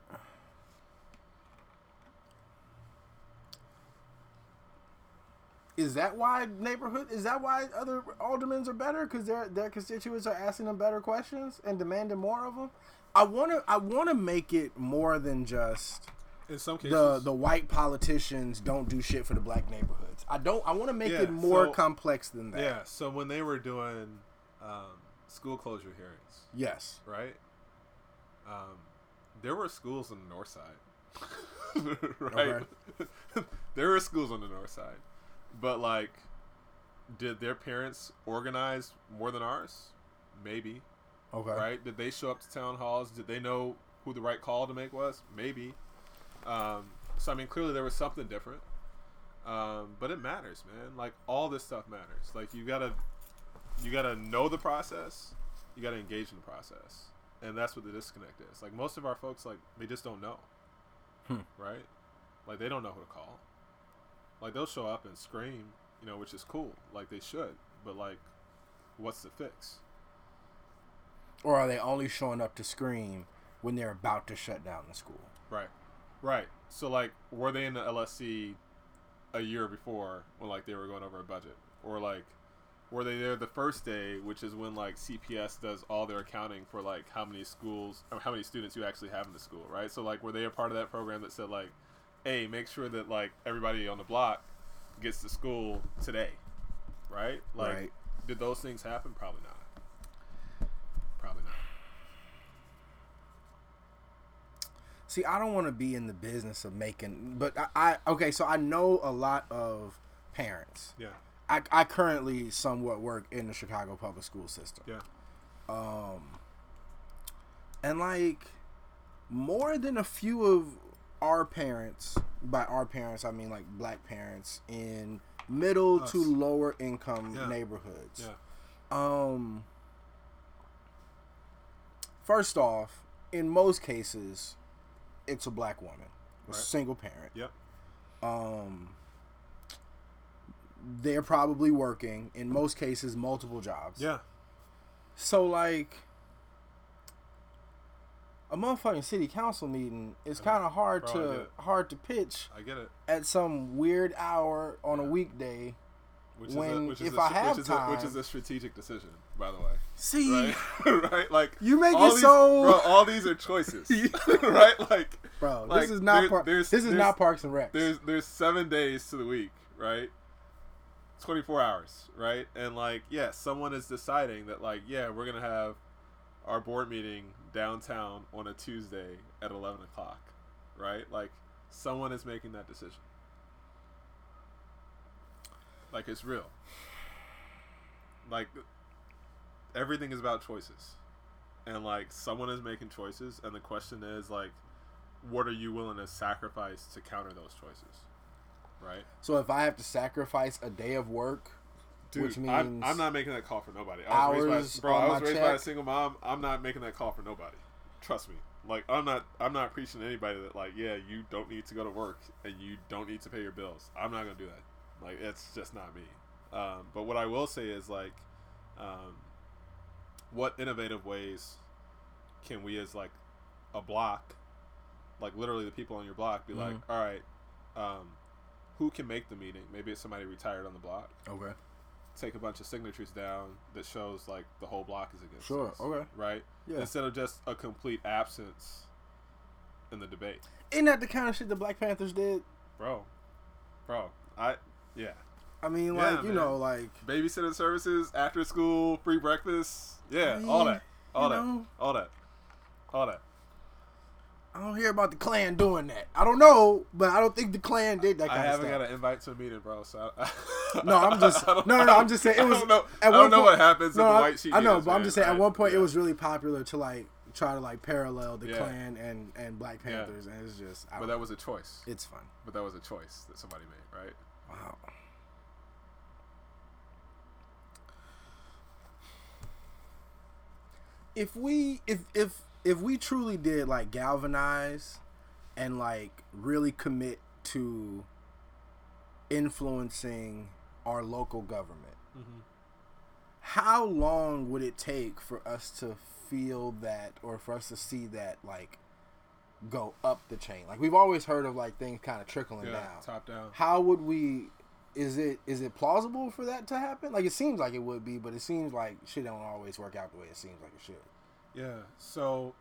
Speaker 1: Is that why neighborhood? Is that why other aldermen are better? Because their their constituents are asking them better questions and demanding more of them. I want to I want to make it more than just
Speaker 2: In some cases,
Speaker 1: the the white politicians don't do shit for the black neighborhoods. I don't. I want to make
Speaker 2: Yeah,
Speaker 1: it more
Speaker 2: so-
Speaker 1: complex than that.
Speaker 2: yeah. So when they were doing um, school closure hearings,
Speaker 1: Yes.
Speaker 2: right? Um, there were schools on the north side, right? there were schools on the north side, but like, did their parents organize more than ours? Maybe,
Speaker 1: Okay.
Speaker 2: right? Did they show up to town halls? Did they know who the right call to make was? Maybe. Um, so I mean, clearly there was something different. Um, but it matters, man. Like all this stuff matters. Like you gotta, you gotta know the process. You gotta engage in the process, and that's what the disconnect is. Like most of our folks, like they just don't know,
Speaker 1: Hmm.
Speaker 2: right? Like they don't know who to call. Like they'll show up and scream, you know, which is cool. Like they should, but like, what's the fix?
Speaker 1: Or are they only showing up to scream when they're about to shut down the school?
Speaker 2: Right. Right. So like were they in the LSC a year before when like they were going over a budget? Or like were they there the first day, which is when like CPS does all their accounting for like how many schools or how many students you actually have in the school, right? So like were they a part of that program that said like, hey, make sure that like everybody on the block gets to school today. Right? Like
Speaker 1: Right.
Speaker 2: did those things happen? Probably not. Probably not.
Speaker 1: See, I don't want to be in the business of making, but I, I okay. So I know a lot of parents.
Speaker 2: Yeah.
Speaker 1: I, I currently somewhat work in the Chicago public school system.
Speaker 2: Yeah.
Speaker 1: Um, and like more than a few of our parents, by our parents I mean like black parents in middle
Speaker 2: Us.
Speaker 1: to lower income
Speaker 2: Yeah.
Speaker 1: neighborhoods.
Speaker 2: Yeah.
Speaker 1: Um, first off, in most cases, it's a black woman, a
Speaker 2: Right.
Speaker 1: single parent.
Speaker 2: Yep.
Speaker 1: Um, they're probably working in most cases multiple jobs.
Speaker 2: Yeah.
Speaker 1: So like, a motherfucking city council meeting is kind of hard
Speaker 2: Bro,
Speaker 1: to hard to pitch
Speaker 2: I get it.
Speaker 1: at some weird hour on a weekday.
Speaker 2: Which is
Speaker 1: When-
Speaker 2: a, which is
Speaker 1: if
Speaker 2: a,
Speaker 1: I have
Speaker 2: which is a, which is a strategic decision, by the way.
Speaker 1: See,
Speaker 2: Right, right. Like
Speaker 1: You make it
Speaker 2: these,
Speaker 1: so-
Speaker 2: bro. All these are choices, right? Like,
Speaker 1: bro,
Speaker 2: like,
Speaker 1: this is not
Speaker 2: there-
Speaker 1: par- this is not Parks and Rec.
Speaker 2: there's there's seven days to the week, right? Twenty four hours, right? And like, yeah, someone is deciding that, like, yeah, we're gonna have our board meeting downtown on a Tuesday at eleven o'clock, right? Like, someone is making that decision. Like, it's real. Like, everything is about choices, and like, someone is making choices, and the question is like what are you willing to sacrifice to counter those choices right
Speaker 1: So if I have to sacrifice a day of work,
Speaker 2: Dude,
Speaker 1: which
Speaker 2: I'm, I'm not making that call for nobody. I was raised by, bro I was raised by a single mom. I'm not making that call for nobody. Trust me. Like I'm not I'm not preaching to anybody that like yeah you don't need to go to work and you don't need to pay your bills. I'm not gonna do that. Like it's just not me. Um, but what I will say is like um, what innovative ways can we as like a block like literally the people on your block be like
Speaker 1: Mhm.
Speaker 2: all right um, who can make the meeting? Maybe it's somebody retired on the block.
Speaker 1: Okay.
Speaker 2: Take a bunch of signatures down that shows like the whole block is against
Speaker 1: Sure.
Speaker 2: us,
Speaker 1: Okay.
Speaker 2: right?
Speaker 1: Yeah.
Speaker 2: Instead of just a complete absence in the debate,
Speaker 1: Isn't that the kind of shit the Black Panthers did?
Speaker 2: bro, bro. I yeah,
Speaker 1: I mean,
Speaker 2: Yeah,
Speaker 1: like you
Speaker 2: man.
Speaker 1: know, like
Speaker 2: babysitting services, after school, free breakfast, yeah,
Speaker 1: I
Speaker 2: all that, all that,
Speaker 1: know.
Speaker 2: all that, all that.
Speaker 1: I don't hear about the clan doing that. I don't know, but I don't think the clan did that
Speaker 2: I
Speaker 1: kind of
Speaker 2: thing.
Speaker 1: I haven't
Speaker 2: got an invite to a meeting, bro. So I,
Speaker 1: No, I'm just-
Speaker 2: I
Speaker 1: no, no, no, I'm just saying it
Speaker 2: I
Speaker 1: was-
Speaker 2: don't know,
Speaker 1: at
Speaker 2: I don't know
Speaker 1: point-
Speaker 2: what happens
Speaker 1: no, I,
Speaker 2: white sheet.
Speaker 1: I know, but I'm just saying.
Speaker 2: I-
Speaker 1: At one point,
Speaker 2: yeah.
Speaker 1: it was really popular to like try to like parallel the
Speaker 2: Yeah.
Speaker 1: Klan and and Black
Speaker 2: Yeah.
Speaker 1: Panthers, and it's just, I
Speaker 2: But that was a choice.
Speaker 1: it's fun.
Speaker 2: But that was a choice that somebody made, right?
Speaker 1: Wow. If we if if if we truly did like galvanize and like really commit to influencing our local government,
Speaker 2: Mm-hmm.
Speaker 1: how long would it take for us to feel that or for us to see that like go up the chain? Like we've always heard of like things kind of trickling
Speaker 2: Yeah,
Speaker 1: down
Speaker 2: top down.
Speaker 1: how would we is it is it plausible for that to happen like it seems like it would be but it seems like shit don't always work out the way it seems like it should
Speaker 2: Yeah. So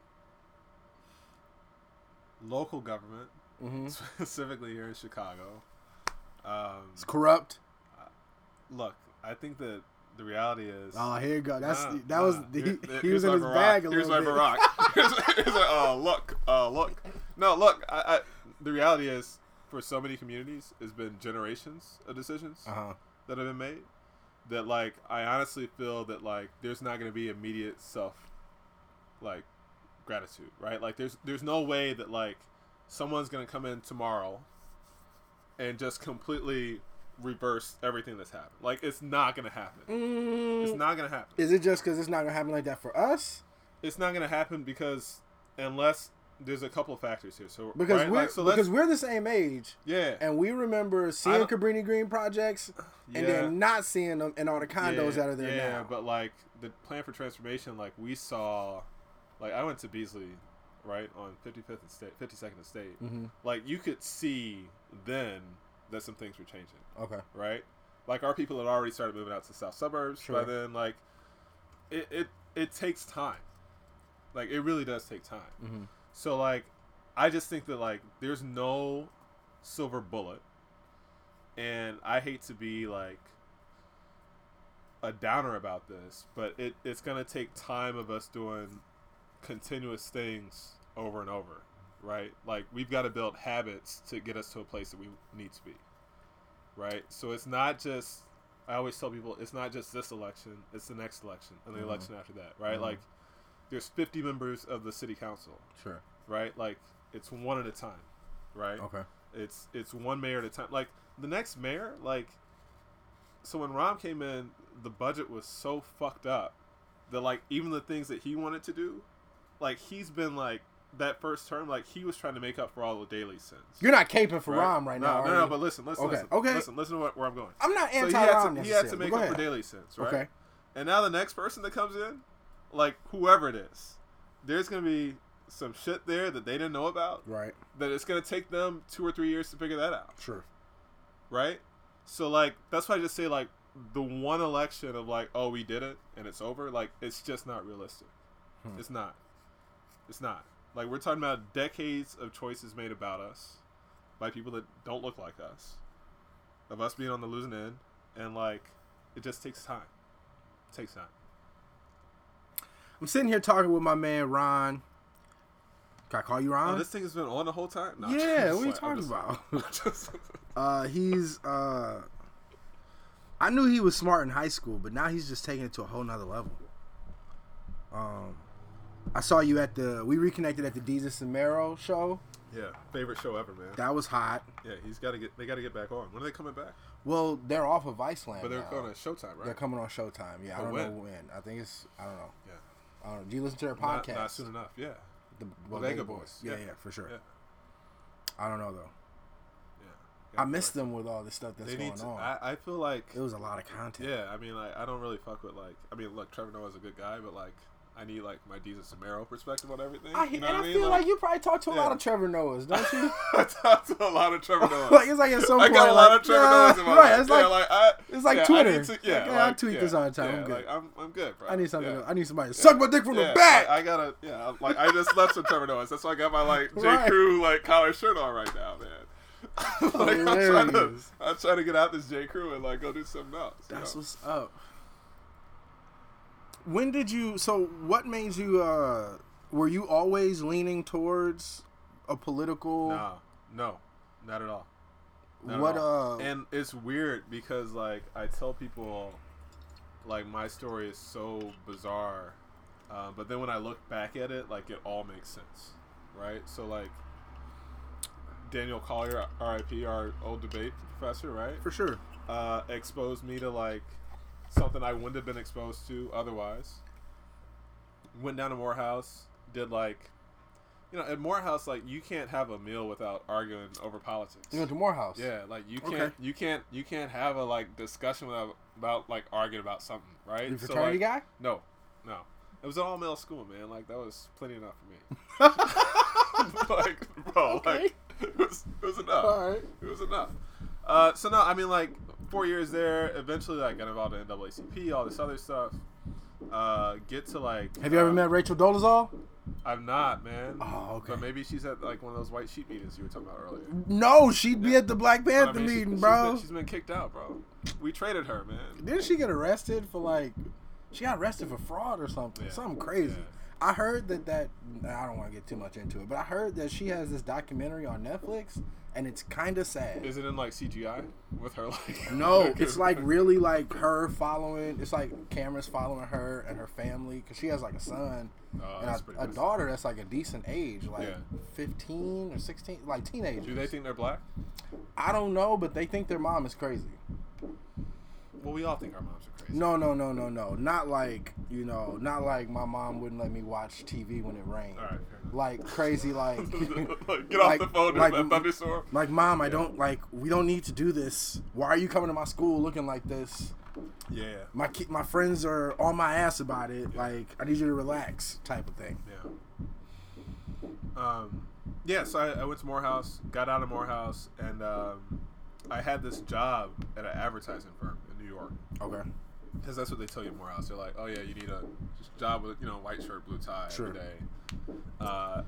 Speaker 2: local government,
Speaker 1: mm-hmm.
Speaker 2: specifically here in Chicago. Um,
Speaker 1: it's corrupt
Speaker 2: look, I think that the reality is.
Speaker 1: oh here you go that's
Speaker 2: Nah,
Speaker 1: that was he,
Speaker 2: Here-
Speaker 1: he was in his
Speaker 2: Barack.
Speaker 1: bag a
Speaker 2: Here's
Speaker 1: little
Speaker 2: my
Speaker 1: bit
Speaker 2: Barack. here's, here's a, oh look, oh look. No, look. I, I, the reality is, for so many communities, it's been generations of decisions
Speaker 1: uh-huh
Speaker 2: that have been made. That like, I honestly feel that like, there's not going to be immediate self, like, gratitude, right? Like, there's there's no way that like, someone's to come in tomorrow, and just completely reverse everything that's happened. Like, it's not to happen. It's
Speaker 1: Mm,
Speaker 2: not going to happen.
Speaker 1: is it just because it's not gonna happen like that for us
Speaker 2: it's not to happen because unless there's a couple of factors here. So
Speaker 1: because
Speaker 2: right?
Speaker 1: we're
Speaker 2: like, so
Speaker 1: because we're the same age
Speaker 2: yeah
Speaker 1: and we remember seeing Cabrini Green projects and
Speaker 2: yeah,
Speaker 1: then not seeing them and all the condos
Speaker 2: yeah,
Speaker 1: that are there
Speaker 2: yeah,
Speaker 1: now
Speaker 2: but like the plan for transformation, like we saw, like I went to Beasley, right on 55th and State, 52nd and State.
Speaker 1: mm-hmm.
Speaker 2: Like you could see then that some things were changing,
Speaker 1: okay
Speaker 2: right? Like our people had already started moving out to the south suburbs
Speaker 1: Sure.
Speaker 2: by then. Like it, it it takes time. Like it really does take time.
Speaker 1: mm-hmm.
Speaker 2: So like, I just think that like there's no silver bullet, and I hate to be like a downer about this, but it, it's gonna take time of us doing continuous things over and over, right? Like we've got to build habits to get us to a place that we need to be, right? So it's not just. I always tell people it's not just this election; it's the next election and the
Speaker 1: Mhm.
Speaker 2: election after that, right?
Speaker 1: Mhm.
Speaker 2: Like, there's 50 members of the city council
Speaker 1: sure
Speaker 2: right? Like it's one at a time, right?
Speaker 1: okay
Speaker 2: It's it's one mayor at a time. Like the next mayor, like so when Rahm came in, the budget was so fucked up that like even the things that he wanted to do, like he's been like that first term, like he was trying to make up for all the Daley sins.
Speaker 1: you're not caping for
Speaker 2: right?
Speaker 1: Rahm right
Speaker 2: no,
Speaker 1: now
Speaker 2: No, no, but listen, listen,
Speaker 1: Okay,
Speaker 2: listen,
Speaker 1: okay.
Speaker 2: listen, listen to what, where I'm going.
Speaker 1: I'm not
Speaker 2: So
Speaker 1: anti
Speaker 2: he had,
Speaker 1: Rahm
Speaker 2: to, he
Speaker 1: necessarily.
Speaker 2: had to make up for Daley sins, right?
Speaker 1: Okay.
Speaker 2: And now the next person that comes in, like whoever it is, there's gonna be some shit there that they didn't know about.
Speaker 1: Right.
Speaker 2: That it's gonna take them two or three years to figure that out,
Speaker 1: Sure.
Speaker 2: right? So like that's why I just say like the one election of like oh we did it and it's over like it's just not realistic.
Speaker 1: Hmm.
Speaker 2: It's not. It's not. Like we're talking about decades of choices made about us by people that don't look like us, of us being on the losing end, and like it just takes time. It takes time.
Speaker 1: I'm sitting here talking with my man Ron. Can I call you Ron?
Speaker 2: Oh, this thing has been on the whole time. No,
Speaker 1: yeah, what are you talking
Speaker 2: just-
Speaker 1: Uh, he's uh, I knew he was smart in high school, but now he's just taking it to a whole nother level. Um, I saw you at the we reconnected at the Desus and Mero show.
Speaker 2: yeah, favorite show ever, man.
Speaker 1: That was hot.
Speaker 2: Yeah, he's got to get. They got to get back on. When are they coming back?
Speaker 1: Well, they're off of Viceland.
Speaker 2: But they're
Speaker 1: now.
Speaker 2: going to Showtime, right?
Speaker 1: They're coming on Showtime. Yeah, I don't
Speaker 2: when?
Speaker 1: know when. I think it's I don't know.
Speaker 2: Yeah.
Speaker 1: I don't know. Do you listen to their podcast?
Speaker 2: not soon enough. Yeah.
Speaker 1: The
Speaker 2: Bodega Boys.
Speaker 1: Yeah,
Speaker 2: Yeah.
Speaker 1: yeah, for sure.
Speaker 2: Yeah.
Speaker 1: I don't know though.
Speaker 2: Yeah.
Speaker 1: I missed them with all the stuff that's
Speaker 2: They
Speaker 1: going
Speaker 2: to.
Speaker 1: on.
Speaker 2: I, I feel like.
Speaker 1: it was a lot of content.
Speaker 2: Yeah, I mean, like, I don't really fuck with like. I mean, look, Trevor Noah's a good guy, but like, I need like my Deezer Samaro perspective on everything.
Speaker 1: I,
Speaker 2: you know
Speaker 1: and
Speaker 2: what
Speaker 1: I
Speaker 2: I
Speaker 1: feel
Speaker 2: mean?
Speaker 1: like, you probably talk to a
Speaker 2: yeah.
Speaker 1: lot of Trevor Noahs, don't you?
Speaker 2: I talk to a lot of Trevor Noahs.
Speaker 1: like it's like at some
Speaker 2: I
Speaker 1: point,
Speaker 2: got a lot
Speaker 1: like,
Speaker 2: of Trevor Noahs in my
Speaker 1: right?
Speaker 2: life.
Speaker 1: It's
Speaker 2: Yeah,
Speaker 1: like,
Speaker 2: like I,
Speaker 1: it's like
Speaker 2: yeah,
Speaker 1: Twitter.
Speaker 2: to- yeah,
Speaker 1: Like, I tweet this all the time. I'm good.
Speaker 2: Like, I'm, I'm good, bro.
Speaker 1: I need something. I need somebody to suck my dick from the back.
Speaker 2: I, I gotta, yeah. Like I just left some Trevor Noahs. That's why I got my like J
Speaker 1: Right.
Speaker 2: Crew like collar shirt on right now, man. like I'm trying to, I'm trying to get out this J Crew and like go do something else.
Speaker 1: That's
Speaker 2: know?
Speaker 1: what's up. When did you? So, what made you? uh Were you always leaning towards a political?
Speaker 2: No, no, not at all. Not
Speaker 1: what?
Speaker 2: at all.
Speaker 1: Uh,
Speaker 2: and it's weird because like I tell people, like my story is so bizarre, uh, but then when I look back at it, like it all makes sense, right? So like Daniel Collier, R.I.P., our old debate professor, right?
Speaker 1: for sure.
Speaker 2: uh, exposed me to like something I wouldn't have been exposed to otherwise. Went down to Morehouse, did like, you know, at Morehouse, like you can't have a meal without arguing over politics.
Speaker 1: You went to Morehouse.
Speaker 2: Yeah, like you can't,
Speaker 1: Okay.
Speaker 2: you can't, you can't have a like discussion without about like arguing about something, right?
Speaker 1: You
Speaker 2: So,
Speaker 1: fraternity
Speaker 2: like,
Speaker 1: guy?
Speaker 2: No, no, it was an all male school, man. Like that was plenty enough for me. like, bro,
Speaker 1: Okay.
Speaker 2: like it was, it was enough.
Speaker 1: All right.
Speaker 2: It was enough. Uh, so no, I mean like four years there. Eventually, like got involved in NAACP, all this other stuff. Uh, get to like.
Speaker 1: Have you ever
Speaker 2: uh,
Speaker 1: met Rachel Dolezal?
Speaker 2: I'm not, man.
Speaker 1: Oh, okay.
Speaker 2: But maybe she's at like one of those white sheep meetings you were talking about earlier.
Speaker 1: No, she'd be at the Black
Speaker 2: But, I
Speaker 1: Panther
Speaker 2: mean, she-
Speaker 1: meeting,
Speaker 2: she's
Speaker 1: bro.
Speaker 2: been- she's been kicked out, bro. We traded her, man.
Speaker 1: Didn't she get arrested for like? She got arrested for fraud or something.
Speaker 2: Yeah.
Speaker 1: Something crazy.
Speaker 2: Yeah.
Speaker 1: I heard that that I don't want to get too much into it, but I heard that she has this documentary on Netflix, and it's kind of sad.
Speaker 2: Is it in like CGI with her like?
Speaker 1: No, it's like really like her following. It's like cameras following her and her family because she has like a son
Speaker 2: Oh,
Speaker 1: and a, a daughter that's like a decent age, like
Speaker 2: Yeah.
Speaker 1: fifteen or sixteen, like teenagers.
Speaker 2: Do they think they're black?
Speaker 1: I don't know, but they think their mom is crazy.
Speaker 2: Well, we all think our moms are crazy.
Speaker 1: No, no, no, no, no. Not like you know, not like my mom wouldn't let me watch TV when it rained.
Speaker 2: All right. fair.
Speaker 1: Like crazy, like
Speaker 2: Get off
Speaker 1: like-
Speaker 2: the phone
Speaker 1: like-
Speaker 2: thunderstorm.
Speaker 1: like mom, I don't like. We don't need to do this. Why are you coming to my school looking like this?
Speaker 2: Yeah.
Speaker 1: My ki- my friends are on my ass about it. Like I need you to relax, type of thing.
Speaker 2: Yeah. Um, yeah, so I, I went to Morehouse, got out of Morehouse, and um, I had this job at an advertising firm New York.
Speaker 1: Okay.
Speaker 2: Because that's what they tell you more Morehouse. They're like, oh, yeah, you need a job with, you know, white shirt, blue tie
Speaker 1: Sure.
Speaker 2: every day. Uh,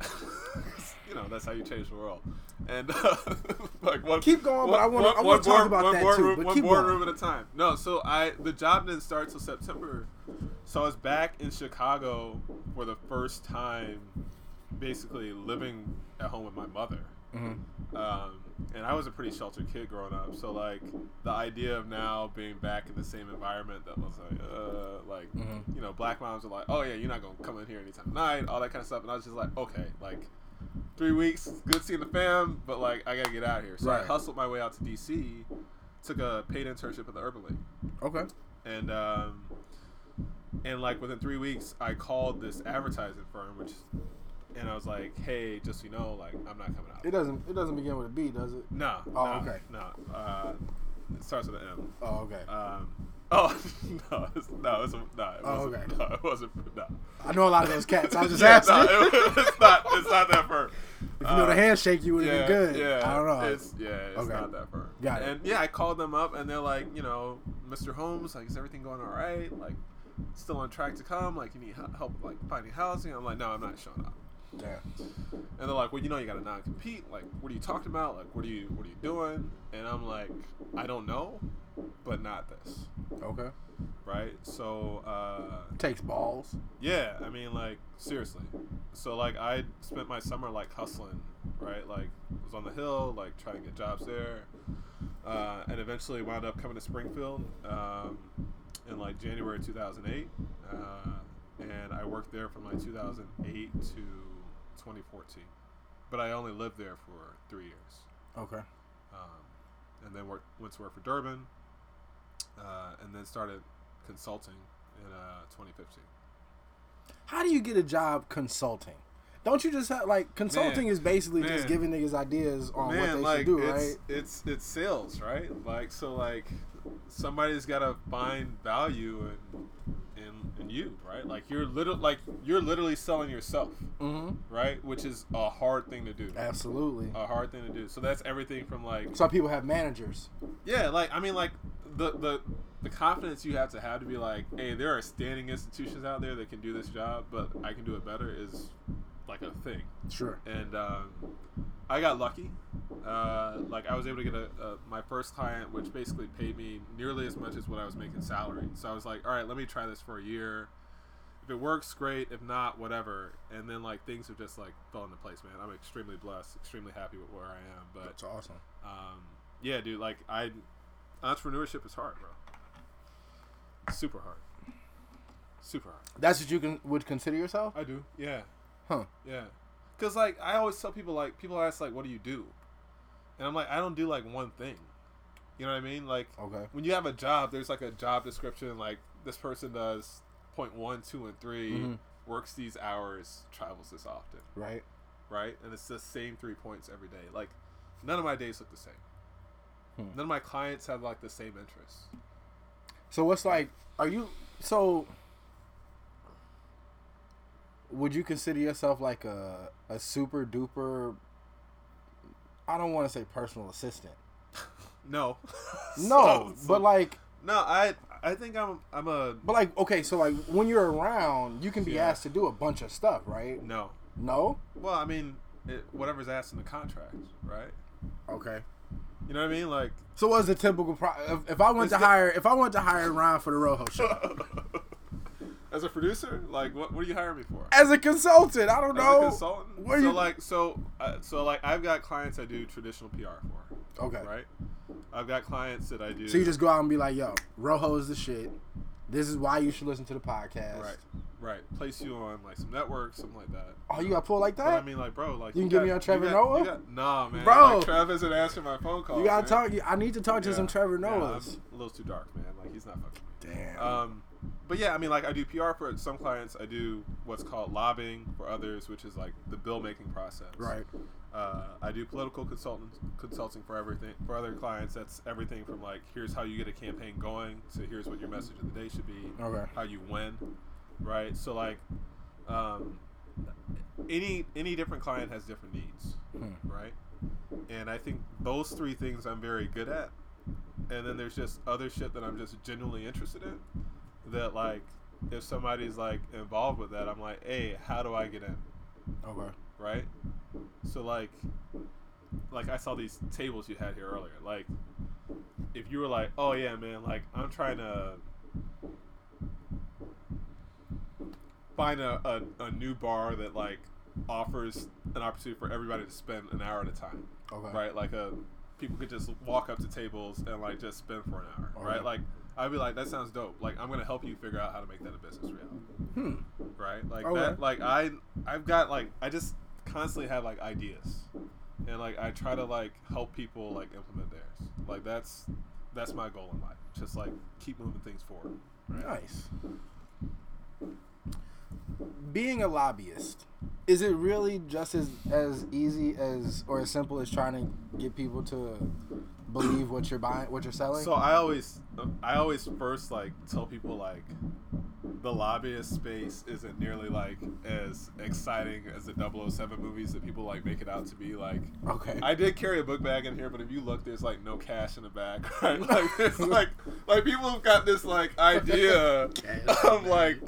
Speaker 2: you know, that's how you change the world. And uh, like one,
Speaker 1: Keep going, but
Speaker 2: one-
Speaker 1: I wanna- I wanna talk
Speaker 2: board-
Speaker 1: about
Speaker 2: one
Speaker 1: that too, but
Speaker 2: one boardroom
Speaker 1: going.
Speaker 2: at a time. No, so I the job didn't start till September. So I was back in Chicago for the first time, basically living at home with my mother.
Speaker 1: Mm-hmm.
Speaker 2: Um, and I was a pretty sheltered kid growing up, so like the idea of now being back in the same environment that was like, uh, like
Speaker 1: Mhm.
Speaker 2: you know, black moms are like, oh yeah, you're not gonna come in here anytime of night, all that kind of stuff, and I was just like, okay, like three weeks, good seeing the fam, but like I gotta get out of here. So I hustled my way out to DC, took a paid internship at the Urban League,
Speaker 1: Okay.
Speaker 2: and um, and like within three weeks, I called this advertising firm, which, and I was like, hey, just so you know, like I'm not coming out.
Speaker 1: It doesn't. It doesn't begin with a B, does it?
Speaker 2: No.
Speaker 1: Oh,
Speaker 2: no,
Speaker 1: okay.
Speaker 2: No. Uh, it starts with an M.
Speaker 1: Oh, okay.
Speaker 2: Um, oh no, it's, no, it's, no, it
Speaker 1: Oh,
Speaker 2: wasn't.
Speaker 1: okay.
Speaker 2: No, it wasn't. No.
Speaker 1: I know a lot of those cats. I was just
Speaker 2: Yeah,
Speaker 1: asking.
Speaker 2: no, it- it's not. It's not that firm.
Speaker 1: if you know the
Speaker 2: Uh,
Speaker 1: handshake, you would have
Speaker 2: yeah,
Speaker 1: been good.
Speaker 2: Yeah,
Speaker 1: I don't know.
Speaker 2: It's yeah, it's
Speaker 1: Okay.
Speaker 2: not that firm.
Speaker 1: Got it.
Speaker 2: And yeah, I called them up and they're like, you know, Mr. Holmes, like, is everything going all right? Like, still on track to come? Like, you need help like finding housing? I'm like, no, I'm not showing up.
Speaker 1: Damn.
Speaker 2: And they're like, well, you know, you got to non-compete. Like, what are you talking about? Like, what are you, what are you doing? And I'm like, I don't know, but not this,
Speaker 1: Okay.
Speaker 2: right? So, uh,
Speaker 1: Takes balls.
Speaker 2: yeah, I mean, like seriously. So, like, I spent my summer like hustling, right? Like, was on the hill, like trying to get jobs there, uh, and eventually wound up coming to Springfield um, in like January 2008, uh, and I worked there from like 2008 to 2014. But I only lived there for three years,
Speaker 1: Okay.
Speaker 2: um, and then worked, went to work for Durbin, uh, and then started consulting in uh, 2015.
Speaker 1: How do you get a job consulting? Don't you just have like consulting
Speaker 2: Man,
Speaker 1: is basically just giving niggas ideas on what they
Speaker 2: like
Speaker 1: should do,
Speaker 2: it's,
Speaker 1: right?
Speaker 2: it's it's sales, right? Like so, like somebody's got to find value in in you, right? Like you're little, like you're literally selling yourself,
Speaker 1: Mm-hmm.
Speaker 2: right? Which is a hard thing to do.
Speaker 1: Absolutely.
Speaker 2: A hard thing to do. So that's everything from like,
Speaker 1: Some people have managers.
Speaker 2: yeah, like I mean, like the the the confidence you have to have to be like, hey, there are standing institutions out there that can do this job, but I can do it better is like a thing.
Speaker 1: Sure.
Speaker 2: and um, I got lucky. Uh, like I was able to get a, a my first client, which basically paid me nearly as much as what I was making salary. So I was like, all right, let me try this for a year. If it works, great. If not, whatever. And then like things have just like fell into place, man. I'm extremely blessed, extremely happy with where I am. But
Speaker 1: That's awesome.
Speaker 2: um, yeah, dude, like I entrepreneurship is hard, bro. Super hard. Super hard.
Speaker 1: That's what you can would consider yourself?
Speaker 2: I do. Yeah.
Speaker 1: Huh.
Speaker 2: Yeah. Cause like I always tell people like people ask like what do you do, and I'm like I don't do like one thing. You know what I mean? Like
Speaker 1: Okay.
Speaker 2: when you have a job, there's like a job description. Like this person does point one, two, and 3
Speaker 1: Mhm.
Speaker 2: works these hours, travels this often,
Speaker 1: Right.
Speaker 2: right? And it's the same three points every day. Like none of my days look the same.
Speaker 1: Hmm.
Speaker 2: None of my clients have like the same interests.
Speaker 1: So what's like? Are you so? Would you consider yourself like a a super duper? I don't want to say personal assistant.
Speaker 2: No.
Speaker 1: No,
Speaker 2: So- so-
Speaker 1: but like,
Speaker 2: no, I I think I'm I'm a
Speaker 1: but like, okay, so like when you're around, you can be
Speaker 2: Yeah.
Speaker 1: asked to do a bunch of stuff, right?
Speaker 2: no.
Speaker 1: No.
Speaker 2: Well, I mean, it, whatever's asked in the contract, right?
Speaker 1: Okay.
Speaker 2: You know what I mean? Like,
Speaker 1: So what's the typical? Pro- if, if I went to
Speaker 2: the-
Speaker 1: hire, if I went to hire Ron for the Rojo show
Speaker 2: as a producer, like, what, what are you hiring me for?
Speaker 1: as a consultant, I don't know.
Speaker 2: As
Speaker 1: know.
Speaker 2: a consultant?
Speaker 1: Where
Speaker 2: so
Speaker 1: you-
Speaker 2: like, so, uh, so like, I've got clients I do traditional PR for,
Speaker 1: Okay.
Speaker 2: right? I've got clients that I do.
Speaker 1: So you just go out and be like, "Yo, Rojo is the shit. This is why you should listen to the podcast."
Speaker 2: right, right, place you on like some networks, something like that.
Speaker 1: Oh, you got pulled like
Speaker 2: But I mean, like, bro, like,
Speaker 1: You can
Speaker 2: got-
Speaker 1: me on Trevor
Speaker 2: got-
Speaker 1: Noah?
Speaker 2: you got- nah, man,
Speaker 1: Bro.
Speaker 2: Like, isn't answering my phone calls.
Speaker 1: you gotta
Speaker 2: man.
Speaker 1: talk. I need to talk to
Speaker 2: Yeah.
Speaker 1: some Trevor
Speaker 2: Yeah,
Speaker 1: Noahs.
Speaker 2: I'm a little too dark, man. Like, he's not fucking.
Speaker 1: Damn.
Speaker 2: Um, but yeah, I mean, like I do PR for some clients. I do what's called lobbying for others, which is like the bill making process.
Speaker 1: right.
Speaker 2: Uh, I do political consultant consulting for everything for other clients. That's everything from like here's how you get a campaign going to here's what your message of the day should be.
Speaker 1: Okay.
Speaker 2: How you win, right? So like, um, any any different client has different needs,
Speaker 1: Hmm.
Speaker 2: right? And I think those three things I'm very good at. And then there's just other shit that I'm just genuinely interested in. That like, if somebody's like involved with that, I'm like, hey, how do I get in?
Speaker 1: Okay.
Speaker 2: right? So like, like I saw these tables you had here earlier. Like, if you were like, oh yeah, man, like I'm trying to find a, a, a new bar that like offers an opportunity for everybody to spend an hour at a time,
Speaker 1: Okay.
Speaker 2: right? Like a people could just walk up to tables and like just spend for an hour,
Speaker 1: Okay.
Speaker 2: right? Like I'd be like, that sounds dope. Like I'm gonna help you figure out how to make that a business reality
Speaker 1: Hmm.
Speaker 2: right? Like
Speaker 1: Okay.
Speaker 2: that. Like I, I've got like I just constantly have like ideas, and like I try to like help people like implement theirs. Like that's that's my goal in life. Just like keep moving things forward.
Speaker 1: Nice. Being a lobbyist, is it really just as as easy as or as simple as trying to get people to believe what you're buying, what you're selling?
Speaker 2: So I always, I always first like tell people like the lobbyist space isn't nearly like as exciting as the 007 movies that people like make it out to be. Like
Speaker 1: okay.
Speaker 2: I did carry a book bag in here, but if you look, there's like no cash in the bag, right? Like it's like like people have got this like idea of like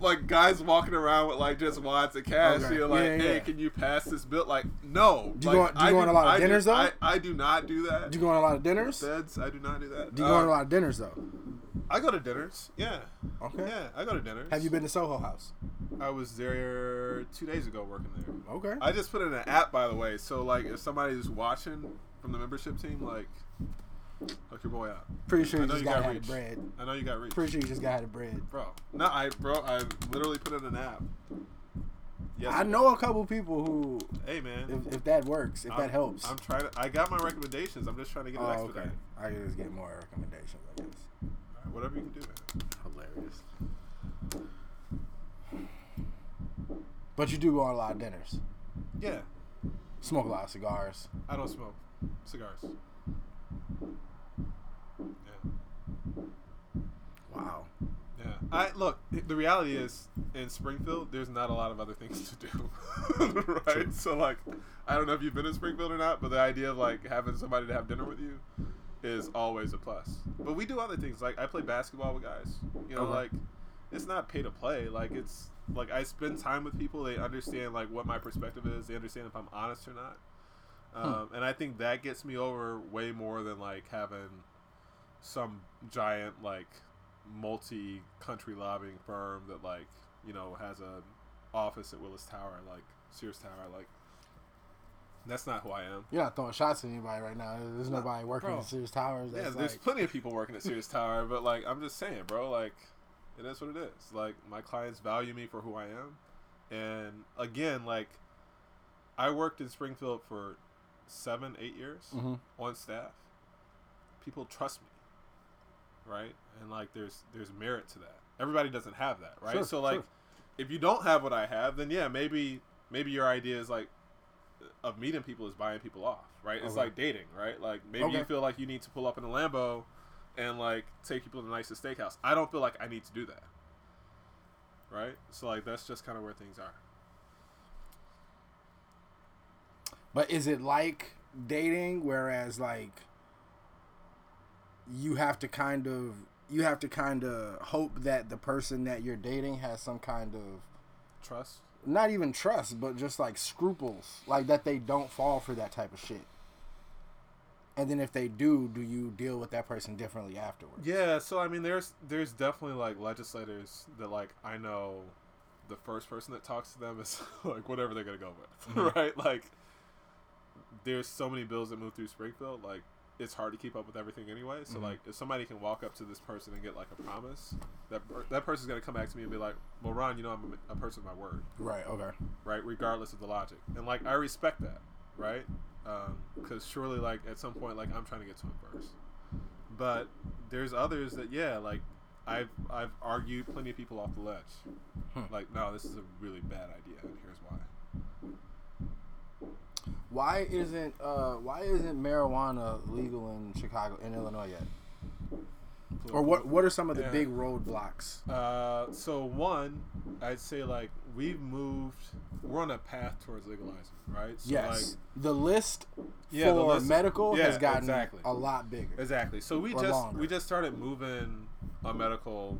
Speaker 2: like guys walking around with like just wads of cash.
Speaker 1: Okay.
Speaker 2: You're like,
Speaker 1: Yeah,
Speaker 2: hey,
Speaker 1: yeah.
Speaker 2: can you pass this bill? Like, no.
Speaker 1: Do you
Speaker 2: like,
Speaker 1: go- do you go on a lot of
Speaker 2: I do-
Speaker 1: dinners, though?
Speaker 2: I, I do not do that.
Speaker 1: do you go on a lot of dinners? Do
Speaker 2: Feds, I do not do that.
Speaker 1: Do you go
Speaker 2: Uh,
Speaker 1: on a lot of dinners though?
Speaker 2: I go to dinners. Yeah.
Speaker 1: Okay.
Speaker 2: Yeah, I go to dinners.
Speaker 1: Have you been to Soho House?
Speaker 2: I was there two days ago working there.
Speaker 1: Okay.
Speaker 2: I just put in an app, by the way. So like, if somebody's watching from the membership team, like, hook your boy up.
Speaker 1: Pretty sure
Speaker 2: I
Speaker 1: you
Speaker 2: know
Speaker 1: just
Speaker 2: you
Speaker 1: got
Speaker 2: got
Speaker 1: had
Speaker 2: reach.
Speaker 1: the bread.
Speaker 2: I know you got reach,
Speaker 1: Pretty sure you just got had the bread.
Speaker 2: bro. No, I, bro, I literally put in an app. Yes,
Speaker 1: I know a couple people who,
Speaker 2: Hey man,
Speaker 1: if, if that works, if
Speaker 2: I'm-
Speaker 1: that helps.
Speaker 2: I'm trying to. I got my recommendations. I'm just trying to get it
Speaker 1: oh, okay. I can just get more recommendations, I guess.
Speaker 2: All right, whatever you can do, man.
Speaker 1: Hilarious. But you do go on a lot of dinners.
Speaker 2: Yeah,
Speaker 1: Smoke a lot of cigars.
Speaker 2: I don't smoke cigars.
Speaker 1: Wow.
Speaker 2: yeah. I look. The reality is, in Springfield, there's not a lot of other things to do, right? So like, I don't know if you've been in Springfield or not, but the idea of like having somebody to have dinner with you is always a plus. But we do other things. Like I play basketball with guys. You know,
Speaker 1: Okay.
Speaker 2: like it's not pay to play. Like it's like I spend time with people. They understand like what my perspective is. They understand if I'm honest or not. Um, And I think that gets me over way more than like having some giant like multi-country lobbying firm that like you know has a office at Willis Tower, like Sears Tower. Like that's not who I am.
Speaker 1: You're not throwing shots at anybody right now. There's
Speaker 2: No,
Speaker 1: nobody working
Speaker 2: bro.
Speaker 1: at Sears Towers.
Speaker 2: yeah, there's
Speaker 1: like,
Speaker 2: plenty of people working at Sears Tower, but like I'm just saying, bro, like it is what it is. Like my clients value me for who I am, and again, like I worked in Springfield for seven, eight years
Speaker 1: Mhm.
Speaker 2: on staff. People trust me, right? And like there's there's merit to that. Everybody doesn't have that, right?
Speaker 1: Sure,
Speaker 2: so like
Speaker 1: sure.
Speaker 2: if you don't have what I have, then yeah, maybe maybe your idea is like of meeting people is buying people off, right? It's
Speaker 1: Okay.
Speaker 2: like dating, right? Like maybe you feel like you need to pull up in a Lambo and like take people to the nicest steakhouse. I don't feel like I need to do that. Right? So like that's just kind of where things are.
Speaker 1: But is it like dating, whereas like you have to kind of you have to kind of hope that the person that you're dating has some kind of
Speaker 2: Trust.
Speaker 1: not even trust, but just like scruples, like that they don't fall for that type of shit. And then if they do, do you deal with that person differently afterwards?
Speaker 2: Yeah, so I mean there's there's definitely like legislators that like I know the first person that talks to them is like whatever they're gonna go with.
Speaker 1: Mhm.
Speaker 2: right? Like there's so many bills that move through Springfield, like it's hard to keep up with everything anyway. So
Speaker 1: Mhm.
Speaker 2: like if somebody can walk up to this person and get like a promise, that per- that person's gonna come back to me and be like, Well Ron, you know I'm a, a person of my word.
Speaker 1: Right. Okay.
Speaker 2: right? Regardless of the logic, and like I respect that, right? Because surely, like at some point, like I'm trying to get to him first. But there's others that, yeah, like I've I've argued plenty of people off the ledge.
Speaker 1: Hmm.
Speaker 2: Like, no, this is a really bad idea, and here's why.
Speaker 1: Why isn't uh why isn't marijuana legal in Chicago in Illinois yet? Or what what are some of the
Speaker 2: Yeah.
Speaker 1: big roadblocks?
Speaker 2: Uh, so one, I'd say like we've moved. We're on a path towards legalizing, right? So
Speaker 1: yes. the list
Speaker 2: Yeah, the
Speaker 1: for
Speaker 2: list is-
Speaker 1: medical
Speaker 2: yeah,
Speaker 1: has gotten
Speaker 2: exactly.
Speaker 1: a lot bigger.
Speaker 2: Exactly. So we just
Speaker 1: longer.
Speaker 2: we just started moving on medical.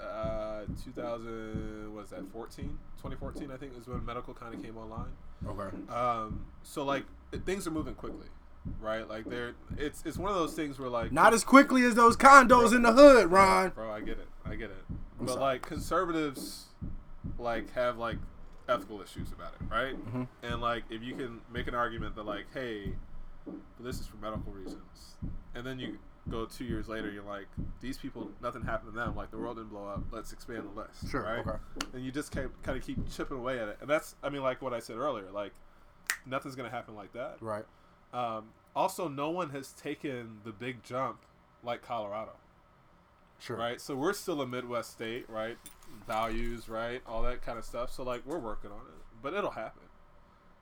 Speaker 2: Uh, 2000 what is that 14 2014 I think is when medical kind of came online.
Speaker 1: Okay.
Speaker 2: Um, so like things are moving quickly, right? Like they're it's it's one of those things where like
Speaker 1: Not as quickly as those condos in the hood, Ron.
Speaker 2: bro, I get it, I get it.
Speaker 1: I'm
Speaker 2: but
Speaker 1: sorry.
Speaker 2: like conservatives, like have like ethical issues about it, right?
Speaker 1: Mhm.
Speaker 2: And like if you can make an argument that like, hey, but this is for medical reasons, and then you go two years later, you're like, these people, nothing happened to them. Like the world didn't blow up. Let's expand the list,
Speaker 1: Sure.
Speaker 2: right?
Speaker 1: Okay.
Speaker 2: And you just kind of keep chipping away at it, and that's, I mean, like what I said earlier, like nothing's gonna happen like that.
Speaker 1: Right.
Speaker 2: Um, also, no one has taken the big jump like Colorado
Speaker 1: Sure.
Speaker 2: right? So we're still a Midwest state, right? Values, right? All that kind of stuff. So like we're working on it, but it'll happen.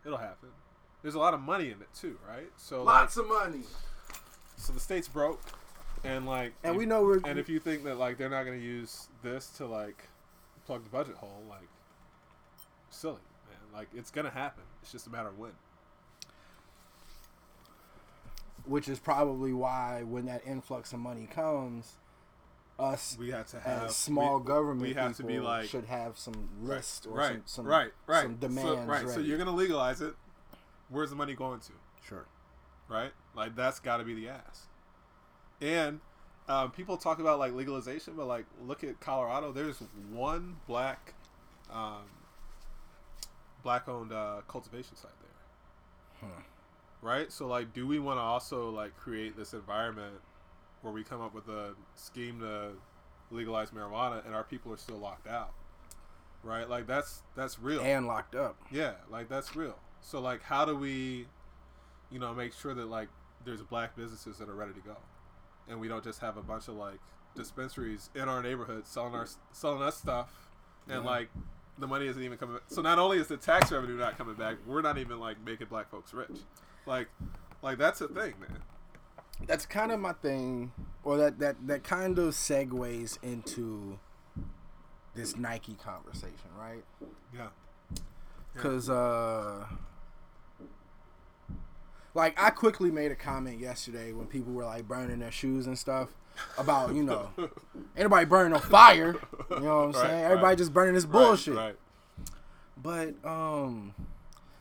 Speaker 2: It'll happen. There's a lot of money in it too, right? So
Speaker 1: Lots
Speaker 2: like,
Speaker 1: of money.
Speaker 2: So the state's broke, and like,
Speaker 1: And
Speaker 2: if-
Speaker 1: we know we're
Speaker 2: and if you think that like they're not going to use this to like plug the budget hole, like silly, man. Like it's gonna happen. It's just a matter of when.
Speaker 1: which is probably why when that influx of money comes, us
Speaker 2: We have to have
Speaker 1: as small
Speaker 2: we-
Speaker 1: government
Speaker 2: we have to be
Speaker 1: people
Speaker 2: like
Speaker 1: should have some list or
Speaker 2: right,
Speaker 1: some, some
Speaker 2: right, right,
Speaker 1: some
Speaker 2: So-
Speaker 1: demands
Speaker 2: right. So you're gonna legalize it. Where's the money going to?
Speaker 1: sure.
Speaker 2: Right? Like that's got to be the ask. And um, people talk about like legalization, but like look at Colorado. There's one black, um, black-owned uh, cultivation site there,
Speaker 1: Hmm.
Speaker 2: right? So like, do we want to also like create this environment where we come up with a scheme to legalize marijuana and our people are still locked out, right? Like that's that's real.
Speaker 1: And locked up.
Speaker 2: Yeah, like that's real. So like how do we you know make sure that like there's black businesses that are ready to go. And we don't just have a bunch of like dispensaries in our neighborhood selling our selling us stuff and
Speaker 1: Yeah.
Speaker 2: like the money isn't even coming Back. so not only is the tax revenue not coming back, we're not even like making black folks rich. Like like that's a thing, man.
Speaker 1: That's kind of my thing, or that that that kind of segues into this Nike conversation, right?
Speaker 2: Yeah.
Speaker 1: Because, uh, like, I quickly made a comment yesterday when people were like burning their shoes and stuff about, you know, anybody burning on fire. You know what I'm
Speaker 2: Right,
Speaker 1: saying? Everybody
Speaker 2: right.
Speaker 1: just burning this bullshit.
Speaker 2: Right.
Speaker 1: But um,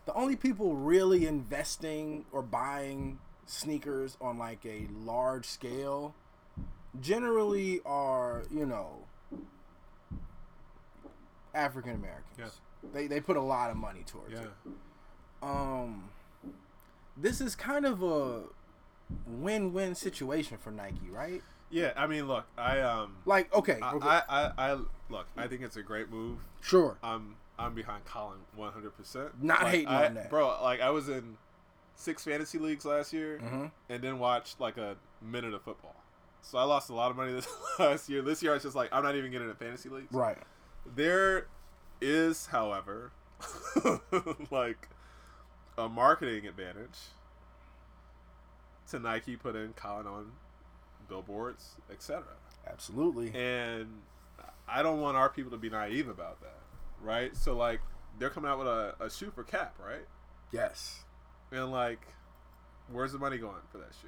Speaker 1: the only people really investing or buying sneakers on like a large scale generally are you know African Americans.
Speaker 2: Yeah.
Speaker 1: They they put a lot of money towards
Speaker 2: Yeah.
Speaker 1: it. Um, this is kind of a win-win situation for Nike, right?
Speaker 2: Yeah. I mean, look, I um,
Speaker 1: Like, okay,
Speaker 2: I,
Speaker 1: okay,
Speaker 2: I, I, I look. I think it's a great move.
Speaker 1: sure,
Speaker 2: I'm I'm behind Colin 100. percent
Speaker 1: Not hating
Speaker 2: I,
Speaker 1: on that.
Speaker 2: bro. Like I was in six fantasy leagues last year,
Speaker 1: hmm
Speaker 2: and then watched like a minute of football. So I lost a lot of money this last year. This year I was just like, I'm not even getting a fantasy leagues.
Speaker 1: right,
Speaker 2: There is, however, like a marketing advantage to Nike putting Colin on billboards, etc.
Speaker 1: absolutely,
Speaker 2: And I don't want our people to be naive about that, right? So like they're coming out with a, a shoe for Kap, right?
Speaker 1: yes,
Speaker 2: And like, where's the money going for that shoe?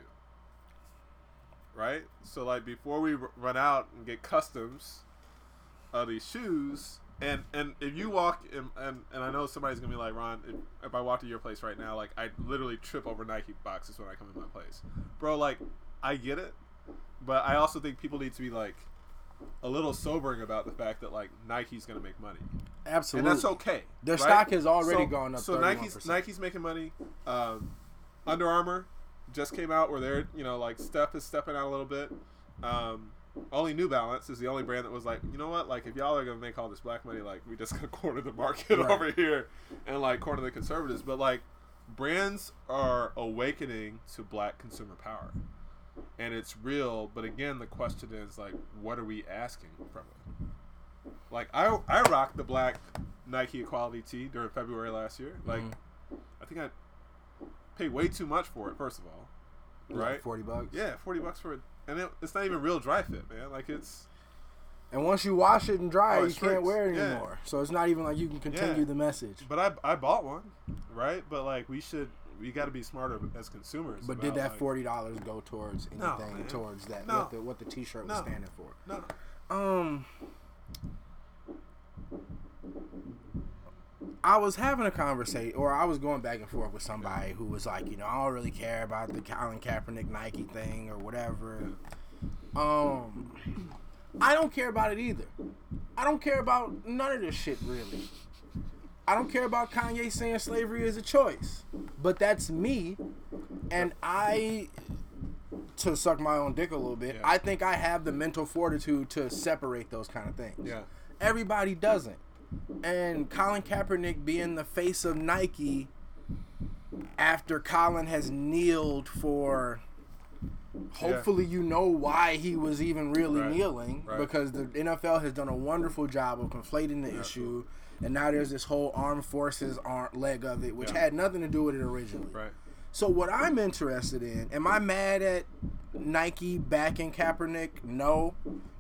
Speaker 2: Right? So like before we r- run out and get customs of these shoes, and and if you walk in, and and I know somebody's gonna be like Ron, if, if I walk to your place right now, like I literally trip over Nike boxes when I come in my place, bro. Like I get it, but I also think people need to be like a little sobering about the fact that like Nike's gonna make money
Speaker 1: absolutely.
Speaker 2: and that's okay.
Speaker 1: Their
Speaker 2: right?
Speaker 1: stock has already
Speaker 2: So-
Speaker 1: gone up
Speaker 2: So
Speaker 1: 31%.
Speaker 2: Nike's Nike's making money. Um, Under Armour just came out where they're you know like Steph is stepping out a little bit. Um, only New Balance is the only brand that was like, you know what, like if y'all are gonna make all this black money, like we just gonna corner the market
Speaker 1: Right.
Speaker 2: over here and like corner the conservatives. But like brands are awakening to black consumer power. And it's real, but again, the question is like, what are we asking from it? Like I I rocked the black Nike Equality tee during February last year. Like
Speaker 1: Mhm.
Speaker 2: I think I paid way too much for it. First of all, right?
Speaker 1: forty bucks.
Speaker 2: Yeah, forty bucks for it, and it, it's not even real Dri-FIT, man. Like it's
Speaker 1: And once you wash it and dry,
Speaker 2: Oh,
Speaker 1: it, you can't wear it
Speaker 2: Yeah.
Speaker 1: anymore. So it's not even like you can continue
Speaker 2: Yeah.
Speaker 1: the message.
Speaker 2: But I I bought one, right? But like we should we got to be smarter as consumers.
Speaker 1: But did that
Speaker 2: like-
Speaker 1: forty dollars go towards anything
Speaker 2: man.
Speaker 1: towards that?
Speaker 2: No.
Speaker 1: What the what the T-shirt was standing for?
Speaker 2: No.
Speaker 1: Um, I was having a conversation, or I was going back and forth with somebody who was like, you know, I don't really care about the Colin Kaepernick Nike thing or whatever. Um, I don't care about it either. I don't care about none of this shit really. I don't care about Kanye saying slavery is a choice, but that's me, and I to suck my own dick a little bit.
Speaker 2: Yeah.
Speaker 1: I think I have the mental fortitude to separate those kind of things.
Speaker 2: Yeah.
Speaker 1: Everybody doesn't. And Colin Kaepernick being the face of Nike after Colin has kneeled for hopefully you know why he was even really
Speaker 2: Right.
Speaker 1: kneeling
Speaker 2: Right.
Speaker 1: because the NFL has done a wonderful job of conflating the issue and now there's this whole armed forces aren't leg of it which
Speaker 2: Yeah.
Speaker 1: had nothing to do with it originally.
Speaker 2: Right.
Speaker 1: So what I'm interested in, am I mad at Nike backing Kaepernick? No.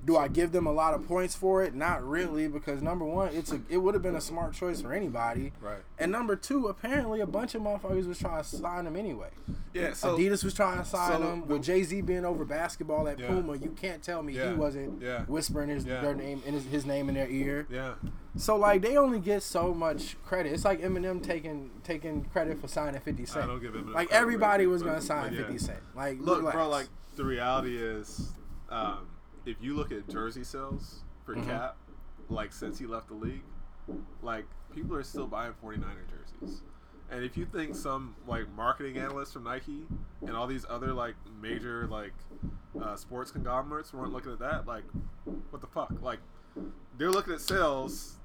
Speaker 1: Do I give them a lot of points for it? Not really, because number one, it's a it would have been a smart choice for anybody.
Speaker 2: Right.
Speaker 1: And number two, apparently a bunch of motherfuckers was trying to sign him anyway.
Speaker 2: Yeah. So
Speaker 1: Adidas was trying to sign
Speaker 2: so
Speaker 1: him. With Jay Z being over basketball at
Speaker 2: Yeah.
Speaker 1: Puma, you can't tell me
Speaker 2: Yeah.
Speaker 1: he wasn't
Speaker 2: Yeah.
Speaker 1: whispering his their name in his, his name in their ear.
Speaker 2: Yeah.
Speaker 1: So like they only get so much credit. It's like Eminem taking taking credit for signing Fifty Cent.
Speaker 2: I don't give him
Speaker 1: Like everybody was gonna sign. Fifty Cent. Like
Speaker 2: Look,
Speaker 1: relax.
Speaker 2: bro. Like the reality is, um, if you look at jersey sales for
Speaker 1: Mhm.
Speaker 2: Kap, like since he left the league, like people are still buying 49er jerseys. And if you think some like marketing analysts from Nike and all these other like major like uh, sports conglomerates weren't looking at that, like what the fuck? Like they're looking at sales.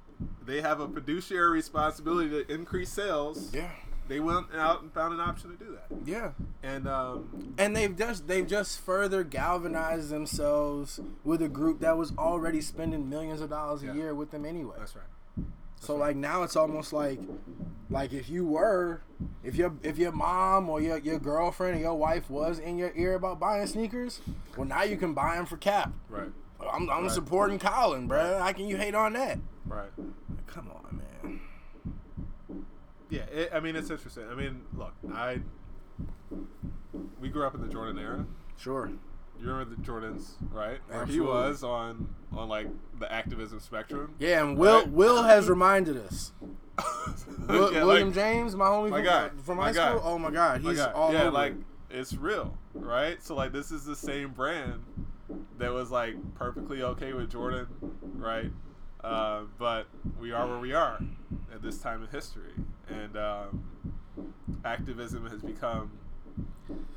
Speaker 2: They have a fiduciary responsibility to increase sales.
Speaker 1: yeah,
Speaker 2: They went out and found an option to do that.
Speaker 1: yeah.
Speaker 2: And um,
Speaker 1: And they've just they've just further galvanized themselves with a group that was already spending millions of dollars a
Speaker 2: Yeah.
Speaker 1: year with them anyway.
Speaker 2: that's right.
Speaker 1: So like now it's almost like like if you were if your if your mom or your, your girlfriend or your wife was in your ear about buying sneakers, well now you can buy them for Kap.
Speaker 2: Right.
Speaker 1: I'm, I'm
Speaker 2: Right.
Speaker 1: supporting Colin, bruh. How can you hate on that?
Speaker 2: Right.
Speaker 1: Come on, man.
Speaker 2: Yeah, it, I mean it's interesting. I mean, look, I we grew up in the Jordan era.
Speaker 1: Sure.
Speaker 2: You remember the Jordans, right? Where he was on on like the activism spectrum.
Speaker 1: Yeah, and Will
Speaker 2: Right.
Speaker 1: Will has reminded us. Will,
Speaker 2: Yeah,
Speaker 1: William
Speaker 2: like-
Speaker 1: James, my homie
Speaker 2: My
Speaker 1: from,
Speaker 2: guy.
Speaker 1: from
Speaker 2: My
Speaker 1: high
Speaker 2: guy.
Speaker 1: school. Oh my God,
Speaker 2: my
Speaker 1: he's all
Speaker 2: yeah,
Speaker 1: over.
Speaker 2: like it's real, right? So like this is the same brand that was like perfectly okay with Jordan, right? Uh, but we are where we are at this time in history, and um, activism has become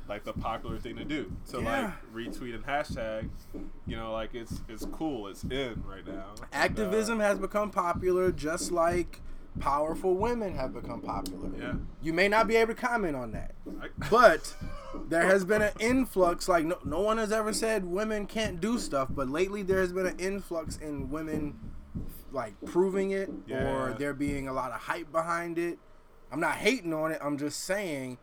Speaker 2: like the popular thing to do. To
Speaker 1: Yeah.
Speaker 2: like retweet and hashtag, you know, like it's it's cool, it's in right now. And, uh,
Speaker 1: activism has become popular, just like powerful women have become popular.
Speaker 2: yeah,
Speaker 1: You may not be able to comment on that,
Speaker 2: I-
Speaker 1: but there has been an influx. Like no, no one has ever said women can't do stuff, but lately there has been an influx in women like proving it, or there being a lot of hype behind it. I'm not hating on it. I'm just saying,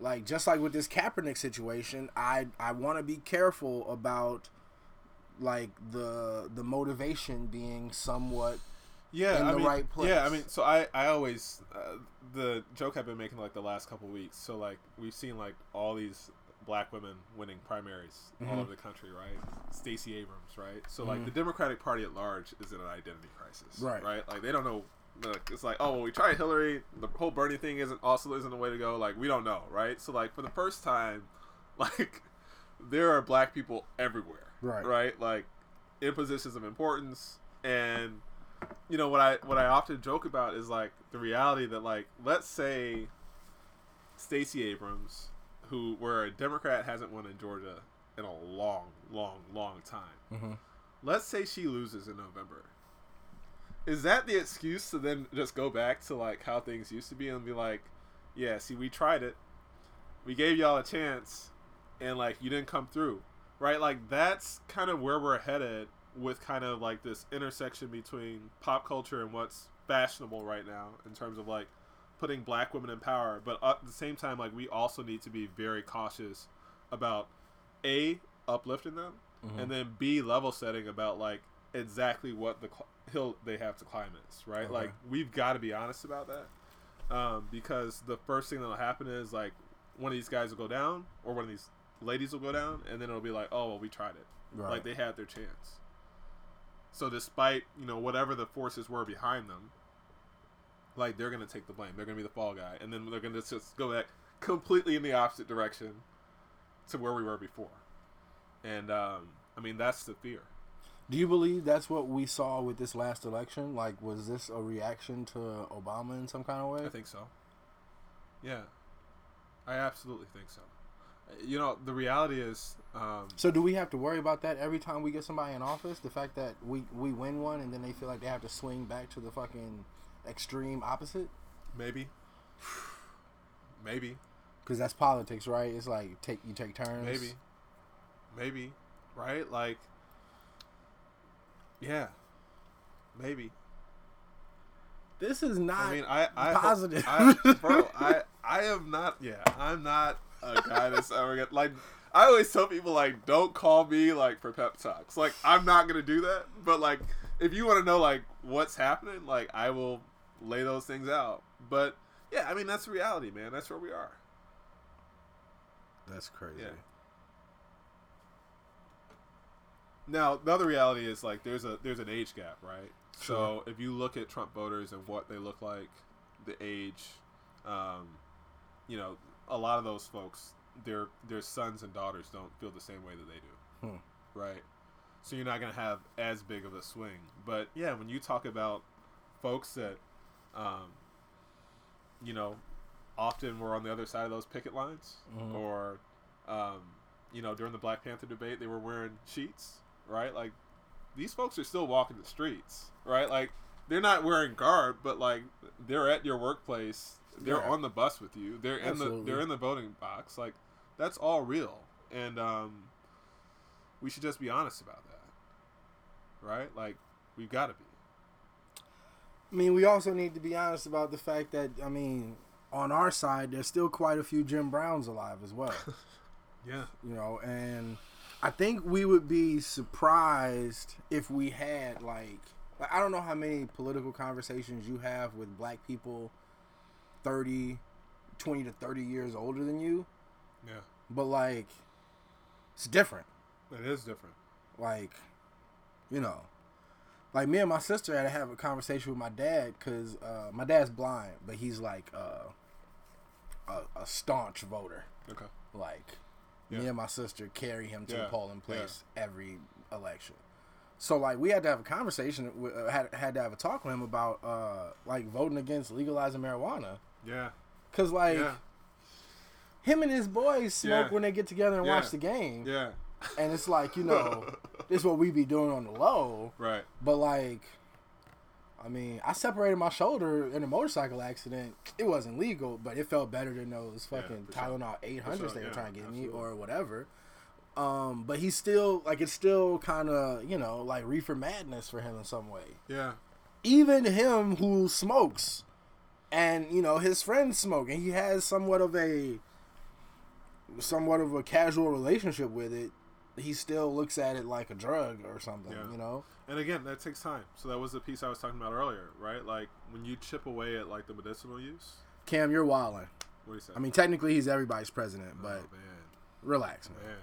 Speaker 1: like just like with this Kaepernick situation, I I want to be careful about like the the motivation being somewhat
Speaker 2: yeah,
Speaker 1: in
Speaker 2: I
Speaker 1: the
Speaker 2: mean,
Speaker 1: right place.
Speaker 2: Yeah, I mean, so I, I always uh, the joke I've been making like the last couple weeks. So like we've seen like all these black women winning primaries all
Speaker 1: Mhm.
Speaker 2: over the country, right? Stacey Abrams, right? So like
Speaker 1: Mhm.
Speaker 2: the Democratic Party at large is in an identity crisis,
Speaker 1: Right.
Speaker 2: Right? Like they don't know. Look, it's like, oh, well, we tried Hillary. The whole Bernie thing isn't also isn't the way to go. Like we don't know, right? So like for the first time, like there are black people everywhere,
Speaker 1: Right.
Speaker 2: Right? Like in positions of importance and you know what I what I often joke about is like the reality that like let's say Stacey Abrams, who where a Democrat hasn't won in Georgia in a long, long, long time.
Speaker 1: Mm-hmm.
Speaker 2: Let's say she loses in November. Is that the excuse to then just go back to like how things used to be and be like, yeah, see, we tried it, we gave y'all a chance, and like you didn't come through, right? Like that's kind of where we're headed with kind of like this intersection between pop culture and what's fashionable right now in terms of like putting black women in power, but at the same time, like we also need to be very cautious about a uplifting them
Speaker 1: Mhm.
Speaker 2: and then b level setting about like exactly what the cl- hill they have to climb is right
Speaker 1: Okay.
Speaker 2: like we've got to be honest about that um, because the first thing that'll happen is like one of these guys will go down or one of these ladies will go down and then it'll be like oh well we tried it
Speaker 1: Right.
Speaker 2: like they had their chance so despite you know whatever the forces were behind them like they're gonna take the blame. They're gonna be the fall guy. And then they're gonna just go back completely in the opposite direction to where we were before. And um, i mean that's the fear.
Speaker 1: Do you believe that's what we saw with this last election? Like, was this a reaction to Obama in some kind of way?
Speaker 2: i think so. Yeah. I absolutely think so. You know the reality is um,
Speaker 1: So, do we have to worry about that every time we get somebody in office? The fact that we we win one and then they feel like they have to swing back to the fucking extreme opposite?
Speaker 2: maybe maybe
Speaker 1: Because that's politics, right? It's like take you take turns.
Speaker 2: Maybe. Maybe. Right? Like Yeah. Maybe.
Speaker 1: This is not.
Speaker 2: I mean I I
Speaker 1: positive.
Speaker 2: I, bro, I I am not yeah, I'm not a guy that's ever get like I always tell people like don't call me like for pep talks. Like I'm not gonna do that. But like if you wanna know like what's happening, like I will lay those things out. But yeah, I mean that's reality, man. That's where we are.
Speaker 1: that's crazy.
Speaker 2: Yeah. Now the other reality is like there's a there's an age gap, right? So if you look at Trump voters and what they look like, the age, um, you know, a lot of those folks, their their sons and daughters don't feel the same way that they do,
Speaker 1: Hmm.
Speaker 2: right? So you're not gonna have as big of a swing. But yeah, when you talk about folks that, um, you know, often were on the other side of those picket lines,
Speaker 1: Mhm.
Speaker 2: or, um, you know, during the Black Panther debate, they were wearing sheets, right? Like these folks are still walking the streets, right? Like they're not wearing garb, but like they're at your workplace. They're
Speaker 1: Yeah.
Speaker 2: on the bus with you. They're in the they're in the voting box. Like that's all real, and um, we should just be honest about that, right? Like we've got to be.
Speaker 1: I mean, we also need to be honest about the fact that I mean, on our side, there's still quite a few Jim Browns alive as well.
Speaker 2: Yeah.
Speaker 1: you know, and I think we would be surprised if we had like, like I don't know how many political conversations you have with black people 30 20 to 30 years older than you,
Speaker 2: Yeah,
Speaker 1: but like it's different.
Speaker 2: it is different.
Speaker 1: Like, you know, like me and my sister had to have a conversation with my dad because uh, my dad's blind, but he's like uh, a, a staunch voter.
Speaker 2: Okay.
Speaker 1: Like me and my sister carry him to
Speaker 2: Yeah,
Speaker 1: the polling place every election. So like we had to have a conversation, with, uh, had had to have a talk with him about uh, like voting against legalizing marijuana,
Speaker 2: Yeah.
Speaker 1: cause like
Speaker 2: yeah.
Speaker 1: him and his boys smoke
Speaker 2: Yeah.
Speaker 1: when they get together and
Speaker 2: Yeah.
Speaker 1: watch the game,
Speaker 2: Yeah.
Speaker 1: and it's like you know this is what we be doing on the low.
Speaker 2: Right.
Speaker 1: But like, I mean, I separated my shoulder in a motorcycle accident. It wasn't legal, but it felt better than those fucking
Speaker 2: sure.
Speaker 1: Tylenol 800s
Speaker 2: sure,
Speaker 1: they were
Speaker 2: yeah,
Speaker 1: trying to get me or whatever. Um, but he's still like it's still kind of you know like reefer madness for him in some way.
Speaker 2: Yeah.
Speaker 1: Even him who smokes, and you know his friends smoke, and he has somewhat of a somewhat of a casual relationship with it. He still looks at it like a drug or something,
Speaker 2: Yeah.
Speaker 1: you know.
Speaker 2: And again, that takes time. So that was the piece I was talking about earlier, right? Like when you chip away at like the medicinal use.
Speaker 1: Cam, you're wilding.
Speaker 2: What do you say?
Speaker 1: I mean, technically, he's everybody's president, oh, but
Speaker 2: oh, man,
Speaker 1: relax, man.
Speaker 2: man.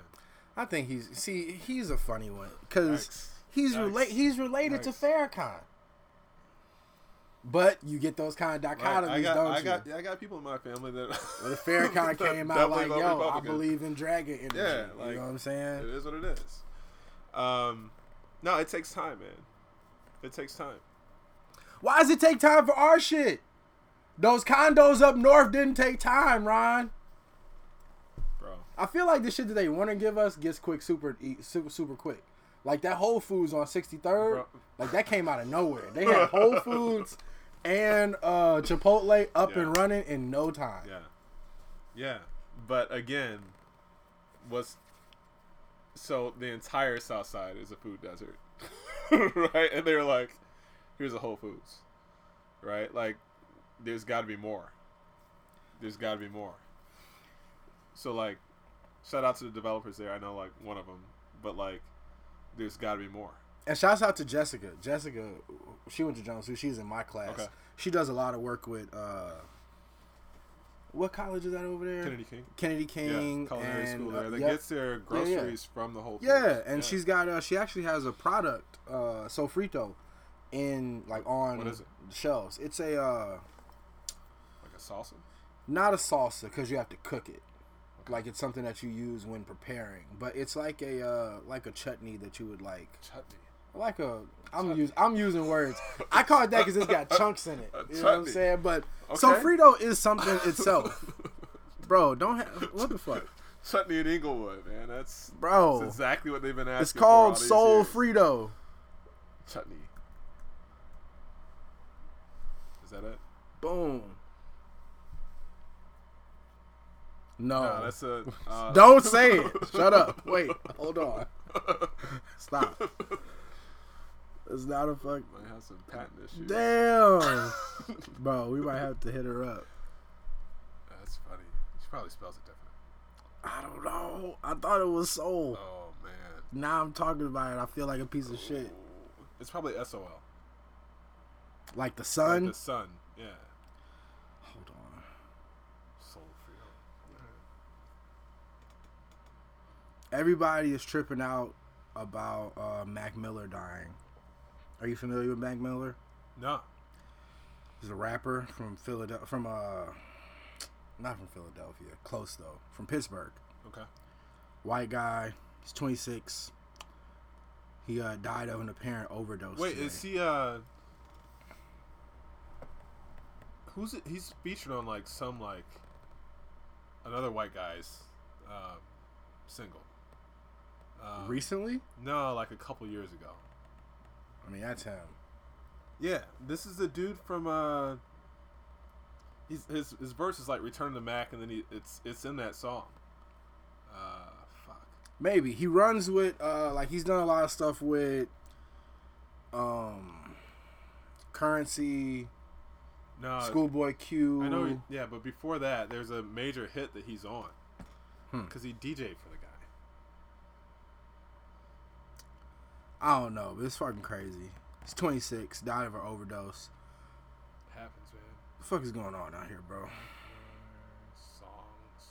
Speaker 1: I think he's see he's a funny one because he's relate he's related to. Farrakhan. But you get those kind of dichotomies,
Speaker 2: I got,
Speaker 1: don't
Speaker 2: I
Speaker 1: you?
Speaker 2: got, yeah, I got people in my family that.
Speaker 1: Well, the Farrakhan came out like, "Yo, I believe in dragon energy."
Speaker 2: Yeah,
Speaker 1: you know what I'm saying?
Speaker 2: It is what it is. Um, no, it takes time, man. It takes time.
Speaker 1: Why does it take time for our shit? Those condos up north didn't take time, Ron.
Speaker 2: Bro,
Speaker 1: I feel like the shit that they want to give us gets quick, super, super, super quick. Like that Whole Foods on 63rd,
Speaker 2: Bro.
Speaker 1: like that came out of nowhere. They had Whole Foods and uh, Chipotle up and running in no time.
Speaker 2: yeah, yeah. But again, was so the entire South Side is a food desert, right? And they were like, "Here's a Whole Foods," right? Like, there's got to be more. There's got to be more. So like, shout out to the developers there. I know like one of them, but like, there's got to be more.
Speaker 1: And shouts out to Jessica. Jessica, she went to Jones. Too. She's in my class.
Speaker 2: Okay.
Speaker 1: She does a lot of work with. Uh, what college is that over there?
Speaker 2: Kennedy King.
Speaker 1: Kennedy King.
Speaker 2: yeah, culinary
Speaker 1: and,
Speaker 2: school
Speaker 1: uh,
Speaker 2: there that
Speaker 1: yep.
Speaker 2: gets their
Speaker 1: yeah.
Speaker 2: groceries from the whole.
Speaker 1: Yeah, and she's got uh she actually has a product, uh Sofrito in like on
Speaker 2: it?
Speaker 1: the shelves. It's a uh
Speaker 2: like a salsa.
Speaker 1: not a salsa because you have to cook it. Like it's something that you use when preparing, but it's like a uh like a chutney that you would like
Speaker 2: Chutney.
Speaker 1: Like a I'm using I'm using words. I call it that because it's got chunks in it. You know what I'm saying? But
Speaker 2: Okay.
Speaker 1: Sofrito is something itself, bro. Don't have what the fuck,
Speaker 2: Chutney in Englewood, man. That's
Speaker 1: bro.
Speaker 2: that's exactly what they've been asking.
Speaker 1: It's called Soul. Frito.
Speaker 2: Chutney. Is that it?
Speaker 1: Boom. No.
Speaker 2: No, that's a. Uh,
Speaker 1: Don't say it. Shut up. Wait. Hold on. Stop. It's not a fuck.
Speaker 2: Might have some patent issues.
Speaker 1: Damn. Bro, we might have to hit her up.
Speaker 2: That's funny. She probably spells it different.
Speaker 1: I don't know. I thought it was soul.
Speaker 2: Oh man.
Speaker 1: Now I'm talking about it. I feel like a piece of shit.
Speaker 2: It's probably S O L.
Speaker 1: Like the
Speaker 2: Like
Speaker 1: sun.
Speaker 2: the sun. Yeah.
Speaker 1: Hold on.
Speaker 2: Soul.
Speaker 1: Everybody is tripping out about uh, Mac Miller dying. Are you familiar with Mac Miller?
Speaker 2: No.
Speaker 1: He's a rapper from Philadelphia. From uh, not from Philadelphia. Close though. From Pittsburgh.
Speaker 2: Okay.
Speaker 1: White guy. He's 26. He uh, died of an apparent overdose.
Speaker 2: Wait,
Speaker 1: today.
Speaker 2: is he uh? Who's it? He's featured on like some like another white guy's uh, single. Um,
Speaker 1: recently?
Speaker 2: no, like a couple years ago.
Speaker 1: I mean, that's him.
Speaker 2: Yeah, this is the dude from uh. He's, his his verse is like "Return to Mac," and then he it's it's in that song. Uh, fuck.
Speaker 1: Maybe he runs with uh, like he's done a lot of stuff with um, Curren$y,
Speaker 2: No,
Speaker 1: Schoolboy Q.
Speaker 2: I know. he- Yeah, but before that, there's a major hit that he's on
Speaker 1: Hmm.
Speaker 2: because he DJ'd for the guy.
Speaker 1: I don't know, but it's fucking crazy. He's 26, died of an overdose.
Speaker 2: Happens, man.
Speaker 1: What the fuck is going on out here, bro?
Speaker 2: songs.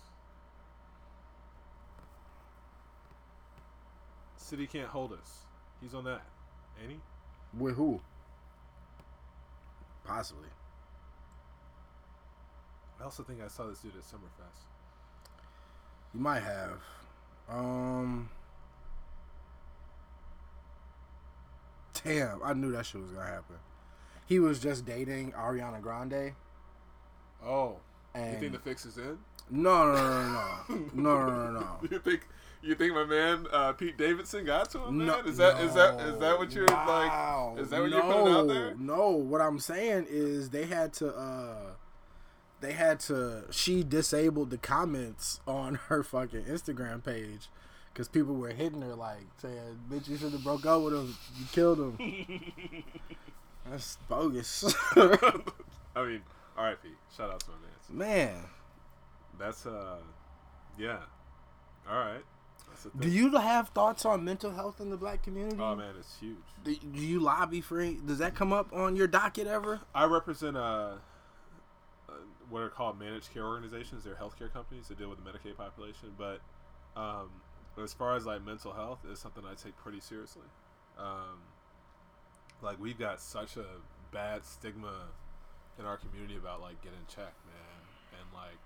Speaker 2: City can't hold us. He's on that. Ain't he?
Speaker 1: With who? Possibly.
Speaker 2: I also think I saw this dude at Summerfest.
Speaker 1: You might have. Um. damn, I knew that shit was gonna happen. He was just dating Ariana Grande.
Speaker 2: Oh,
Speaker 1: and
Speaker 2: you think the fix is in?
Speaker 1: No, no, no, no, no, no, no, no.
Speaker 2: you think you think my man uh, Pete Davidson got to him, man? No, is that no. is that is that what you're
Speaker 1: wow.
Speaker 2: like? Is that what
Speaker 1: no,
Speaker 2: you're putting out there?
Speaker 1: No, what I'm saying is they had to. uh they had to. She disabled the comments on her fucking Instagram page because people were hitting her like saying, "Bitch, you should have broke up with him. You killed him." That's bogus,
Speaker 2: I mean, R.I.P. Shout out to my man.
Speaker 1: man.
Speaker 2: That's uh, yeah. All right.
Speaker 1: Do you have thoughts on mental health in the black community?
Speaker 2: Oh man, it's huge.
Speaker 1: Do, do you lobby for? Any, does that come up on your docket ever?
Speaker 2: I represent uh, uh, what are called managed care organizations. They're healthcare companies that deal with the Medicaid population. But um, as far as like mental health, is something I take pretty seriously. Um, like we've got such a bad stigma in our community about like getting checked, man, and like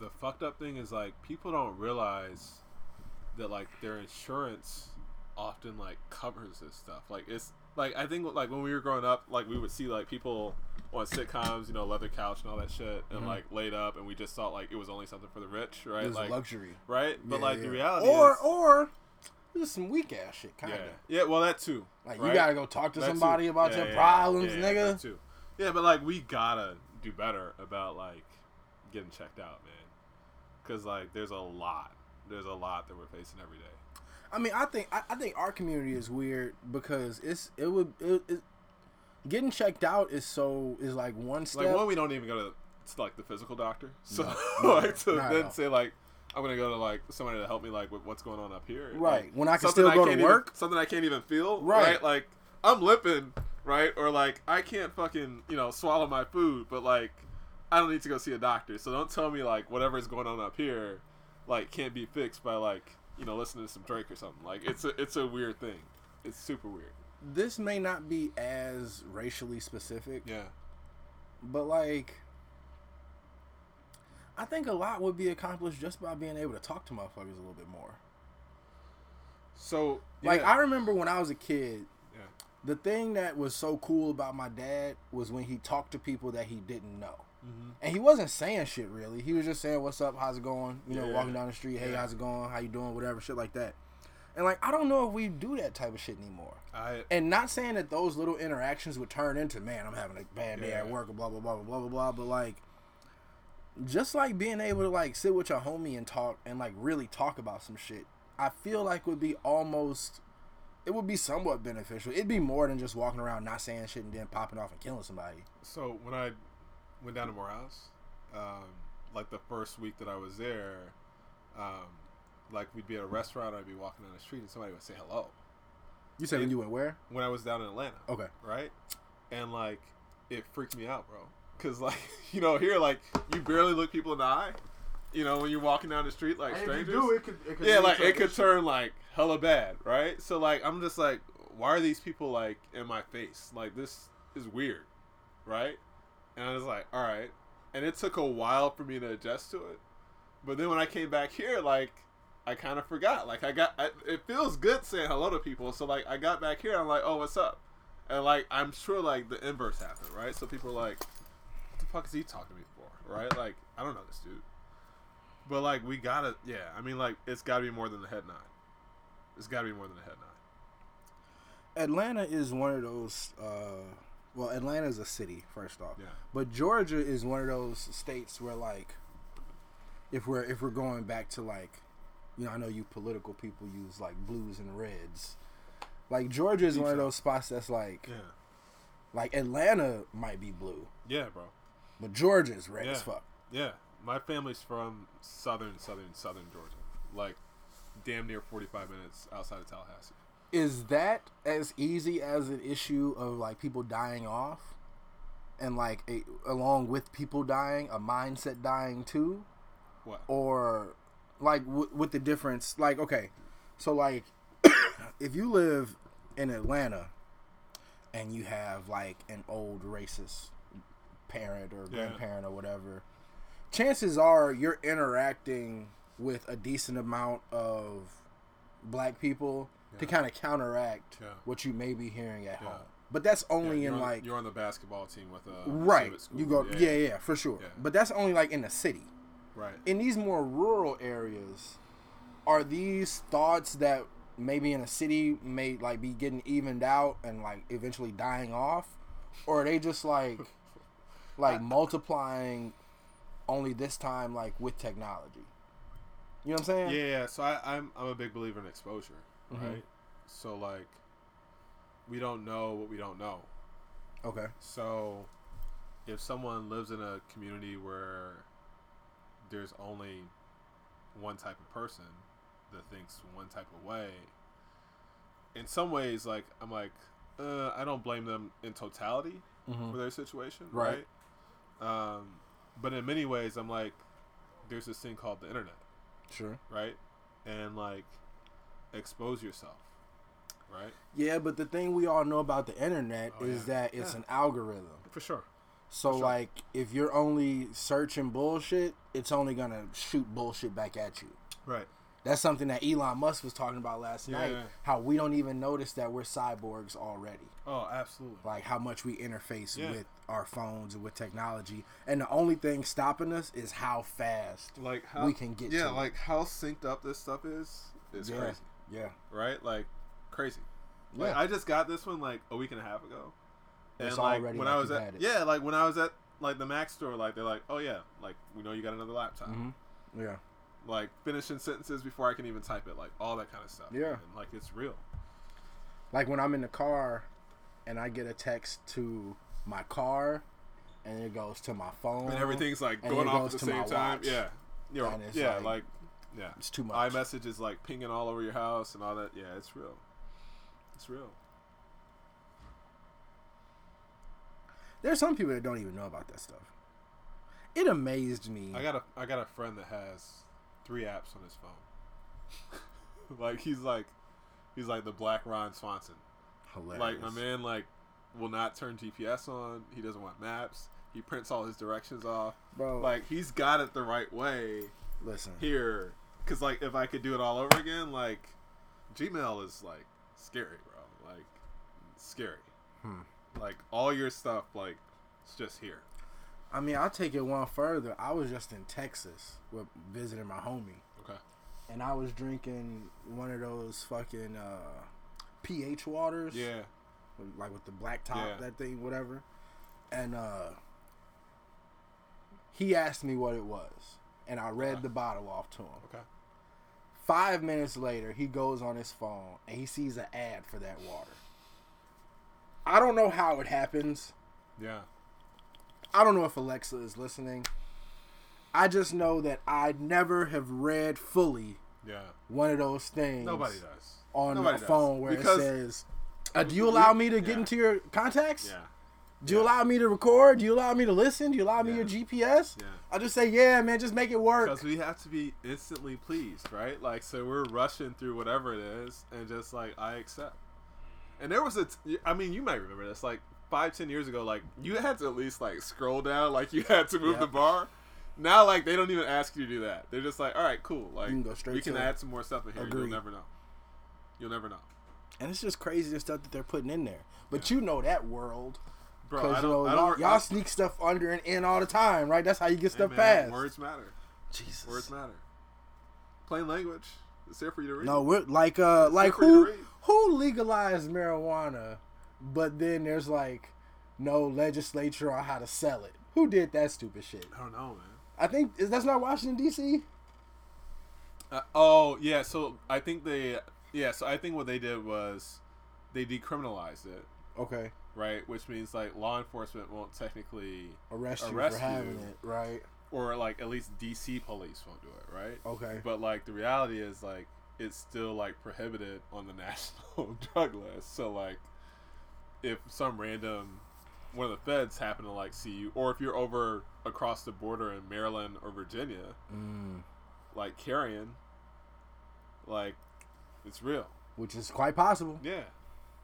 Speaker 2: the fucked up thing is like people don't realize that like their insurance often like covers this stuff. Like it's like I think like when we were growing up, like we would see like people on sitcoms, you know, leather couch and all that shit, and
Speaker 1: Mhm.
Speaker 2: like laid up, and we just thought like it was only something for the rich, right?
Speaker 1: It was
Speaker 2: like
Speaker 1: luxury.
Speaker 2: right, but
Speaker 1: Yeah,
Speaker 2: like
Speaker 1: yeah.
Speaker 2: the reality
Speaker 1: or
Speaker 2: is,
Speaker 1: or this is some weak ass shit, kind of.
Speaker 2: yeah, well that too.
Speaker 1: Like
Speaker 2: right?
Speaker 1: you gotta go talk to
Speaker 2: That too.
Speaker 1: somebody about
Speaker 2: Yeah,
Speaker 1: your
Speaker 2: yeah,
Speaker 1: problems,
Speaker 2: yeah, yeah,
Speaker 1: nigga.
Speaker 2: that too. Yeah, but like we gotta do better about like getting checked out, man. Cause like there's a lot, there's a lot that we're facing every day.
Speaker 1: I mean, I think I, I think our community is weird because it's it would it, it getting checked out is so is like one step.
Speaker 2: Like one, we don't even go to, like the physical doctor, so
Speaker 1: No,
Speaker 2: like to then say like I'm gonna go to like somebody to help me like with what's going on up here,
Speaker 1: Right,
Speaker 2: Like,
Speaker 1: when I can
Speaker 2: something
Speaker 1: still go to
Speaker 2: can't even-
Speaker 1: work.
Speaker 2: something I can't even feel,
Speaker 1: Right.
Speaker 2: right? Like I'm limping, right? Or like I can't fucking you know swallow my food, but like I don't need to go see a doctor. So don't tell me like whatever is going on up here, like can't be fixed by like you know listening to some Drake or something. Like it's a it's a weird thing. It's super weird.
Speaker 1: This may not be as racially specific,
Speaker 2: Yeah.
Speaker 1: but like I think a lot would be accomplished just by being able to talk to motherfuckers a little bit more.
Speaker 2: So
Speaker 1: Like. I remember when I was a kid,
Speaker 2: yeah.
Speaker 1: the thing that was so cool about my dad was when he talked to people that he didn't know.
Speaker 2: Mm-hmm.
Speaker 1: And he wasn't saying shit really. He was just saying, "What's up? How's it going?" You know,
Speaker 2: Yeah.
Speaker 1: walking down the street, "Hey,
Speaker 2: Yeah.
Speaker 1: how's it going? How you doing? Whatever, shit like that." And like, I don't know if we do that type of shit anymore.
Speaker 2: I
Speaker 1: And not saying that those little interactions would turn into, "Man, I'm having a bad day at work," blah blah blah blah blah blah blah. But like, just like being able to like sit with your homie and talk and like really talk about some shit, I feel like would be almost. It would be somewhat beneficial. It'd be more than just walking around not saying shit and then popping off and killing somebody.
Speaker 2: So when I went down to Morehouse, um, like the first week that I was there, um, like we'd be at a restaurant, or I'd be walking down the street, and somebody would say hello.
Speaker 1: You said when you went where?
Speaker 2: When I was down in Atlanta,
Speaker 1: Okay.
Speaker 2: right? And like it freaked me out, bro, because like you know here, like you barely look people in the eye. You know when you're walking down the street like strangers.
Speaker 1: it could, it
Speaker 2: yeah, like it could turn like hella bad, right? So like I'm just like, why are these people like in my face? Like this is weird, right? And I was like, all right. And it took a while for me to adjust to it, but then when I came back here, like I kind of forgot. Like I got, I, it feels good saying hello to people. So like I got back here, I'm like, oh, what's up? And like I'm sure like the inverse happened, right? So people are like, what the fuck is he talking to me for, right? Like I don't know this dude. But like we gotta, yeah. I mean, like it's gotta be more than the head nod. It's gotta be more than the head nod.
Speaker 1: Atlanta is one of those. Uh, well, Atlanta is a city, first off.
Speaker 2: Yeah.
Speaker 1: But Georgia is one of those states where, like, if we're if we're going back to like, you know, I know you political people use like blues and reds. Like Georgia is one of those spots that's like,
Speaker 2: Yeah.
Speaker 1: like Atlanta might be blue,
Speaker 2: Yeah, bro.
Speaker 1: but Georgia is red
Speaker 2: Yeah.
Speaker 1: as fuck.
Speaker 2: Yeah. My family's from southern, southern, southern Georgia. Like damn near 45 minutes outside of Tallahassee.
Speaker 1: is that as easy as an issue of like people dying off, and like a, along with people dying, a mindset dying too,
Speaker 2: What?
Speaker 1: or like w- with the difference? Like okay, so like if you live in Atlanta and you have like an old racist parent or
Speaker 2: Yeah.
Speaker 1: grandparent or whatever, chances are you're interacting with a decent amount of black people to kind of counteract
Speaker 2: Yeah.
Speaker 1: what you may be hearing at
Speaker 2: Yeah.
Speaker 1: home. But that's only in
Speaker 2: on,
Speaker 1: like
Speaker 2: you're on the basketball team with a
Speaker 1: right.
Speaker 2: school.
Speaker 1: You go yeah, yeah, for sure.
Speaker 2: Yeah.
Speaker 1: But that's only like in the city.
Speaker 2: Right.
Speaker 1: In these more rural areas, are these thoughts that maybe in a city may like be getting evened out and like eventually dying off, or are they just like like multiplying only this time like with technology? You know what I'm saying?
Speaker 2: Yeah, yeah. So I, I'm I'm a big believer in exposure,
Speaker 1: Mhm.
Speaker 2: right? So like, we don't know what we don't know.
Speaker 1: Okay.
Speaker 2: So, if someone lives in a community where there's only one type of person that thinks one type of way, in some ways, like I'm like, uh, I don't blame them in totality
Speaker 1: Mhm.
Speaker 2: for their situation,
Speaker 1: Right.
Speaker 2: right? Um, but in many ways, I'm like, there's this thing called the internet,
Speaker 1: Sure.
Speaker 2: right? And like, expose yourself, right?
Speaker 1: Yeah, but the thing we all know about the internet
Speaker 2: Oh,
Speaker 1: is
Speaker 2: yeah.
Speaker 1: that it's
Speaker 2: Yeah.
Speaker 1: an algorithm.
Speaker 2: For sure.
Speaker 1: So
Speaker 2: sure.
Speaker 1: like if you're only searching bullshit, it's only gonna shoot bullshit back at you.
Speaker 2: Right.
Speaker 1: That's something that Elon Musk was talking about last
Speaker 2: Yeah.
Speaker 1: night. How we don't even notice that we're cyborgs already.
Speaker 2: Oh, absolutely.
Speaker 1: Like how much we interface
Speaker 2: Yeah.
Speaker 1: with our phones and with technology. And the only thing stopping us is how fast.
Speaker 2: like how
Speaker 1: we can get
Speaker 2: yeah
Speaker 1: to it.
Speaker 2: like how synced up this stuff is It's
Speaker 1: yeah.
Speaker 2: crazy
Speaker 1: Yeah.
Speaker 2: right like crazy like
Speaker 1: Yeah.
Speaker 2: i just got this one like a week and a half ago and like
Speaker 1: already
Speaker 2: when
Speaker 1: like
Speaker 2: i was at yeah like when i was at like the mac store like they're like oh yeah like we know you got another laptop
Speaker 1: hmm Yeah.
Speaker 2: like finishing sentences before i can even type it like all that kind of stuff
Speaker 1: Yeah.
Speaker 2: and like it's real
Speaker 1: Like when I'm in the car and I get a text to my car and it goes to my phone.
Speaker 2: and everything's like going off at the same time
Speaker 1: watch.
Speaker 2: yeah
Speaker 1: it's
Speaker 2: yeah
Speaker 1: like-
Speaker 2: like, yeah
Speaker 1: It's too much.
Speaker 2: iMessage is like pinging all over your house and all that. Yeah, it's real. It's real.
Speaker 1: There's some people that don't even know about that stuff. It amazed me.
Speaker 2: I got a I got a friend that has three apps on his phone. like he's like he's like the Black Ron Swanson.
Speaker 1: Hilarious.
Speaker 2: Like my man like will not turn GPS on. He doesn't want maps. He prints all his directions off.
Speaker 1: bro.
Speaker 2: Like he's got it the right way
Speaker 1: listen.
Speaker 2: here. Cause like if I could do it all over again, like Gmail is like scary, bro. Like scary.
Speaker 1: Hmm.
Speaker 2: Like all your stuff, like it's just here.
Speaker 1: I mean, I'll take it one further. I was just in Texas with visiting my homie,
Speaker 2: Okay.
Speaker 1: and I was drinking one of those fucking uh, pH waters.
Speaker 2: Yeah.
Speaker 1: with- like with the black top,
Speaker 2: Yeah.
Speaker 1: that thing, whatever. And uh, he asked me what it was, and I read
Speaker 2: Okay.
Speaker 1: the bottle off to him.
Speaker 2: Okay.
Speaker 1: Five minutes later, he goes on his phone and he sees an ad for that water. I don't know how it happens.
Speaker 2: Yeah.
Speaker 1: I don't know if Alexa is listening. I just know that I never have read fully
Speaker 2: Yeah.
Speaker 1: one of those things
Speaker 2: Nobody does.
Speaker 1: on
Speaker 2: Nobody
Speaker 1: the
Speaker 2: does.
Speaker 1: phone where
Speaker 2: Because-
Speaker 1: it says, uh, "Do you allow me to get
Speaker 2: Yeah.
Speaker 1: into your contacts?
Speaker 2: Yeah.
Speaker 1: Do you
Speaker 2: Yeah.
Speaker 1: allow me to record? Do you allow me to listen? Do you allow me
Speaker 2: Yeah.
Speaker 1: your GPS?"
Speaker 2: Yeah.
Speaker 1: I just say, "Yeah, man, just make it work."
Speaker 2: Because we have to be instantly pleased, right? Like, so we're rushing through whatever it is, and just like I accept. And there was a, t- I mean, you might remember this, like five, ten years ago, like you had to at least like scroll down, like you had to move
Speaker 1: Yep.
Speaker 2: the bar. Now, like they don't even ask you to do that. They're just like, all right, cool. Like you
Speaker 1: can go straight
Speaker 2: we can
Speaker 1: to it.
Speaker 2: add some more stuff in here.
Speaker 1: Agreed.
Speaker 2: You'll never know. You'll never know,
Speaker 1: And it's just crazy the stuff that they're putting in there. But you know that world.
Speaker 2: bro. I
Speaker 1: Because you
Speaker 2: don't.
Speaker 1: know,
Speaker 2: I
Speaker 1: y'all,
Speaker 2: don't.
Speaker 1: y'all
Speaker 2: I-
Speaker 1: sneak stuff under and in all the time, right? That's how you get stuff
Speaker 2: man,
Speaker 1: passed.
Speaker 2: Words matter.
Speaker 1: Jesus.
Speaker 2: Words matter. Plain language. It's there for you to read.
Speaker 1: No, we're like uh like
Speaker 2: you to
Speaker 1: who. Who legalized marijuana, but then there's like no legislature on how to sell it. Who did that stupid shit?
Speaker 2: I don't know, man.
Speaker 1: I think is that's not Washington D.C.
Speaker 2: Uh, oh yeah, so I think they yeah, so I think what they did was they decriminalized it,
Speaker 1: Okay,
Speaker 2: right? Which means like law enforcement won't technically
Speaker 1: arrest you
Speaker 2: Arrest
Speaker 1: for having it, right?
Speaker 2: or like at least DC police won't do it, right?
Speaker 1: Okay,
Speaker 2: But like the reality is like it's still like prohibited on the national drug list. So like, if some random one of the feds happen to like see you, or if you're over across the border in Maryland or Virginia,
Speaker 1: Mm.
Speaker 2: like carrying, like it's real.
Speaker 1: Which is quite possible.
Speaker 2: Yeah,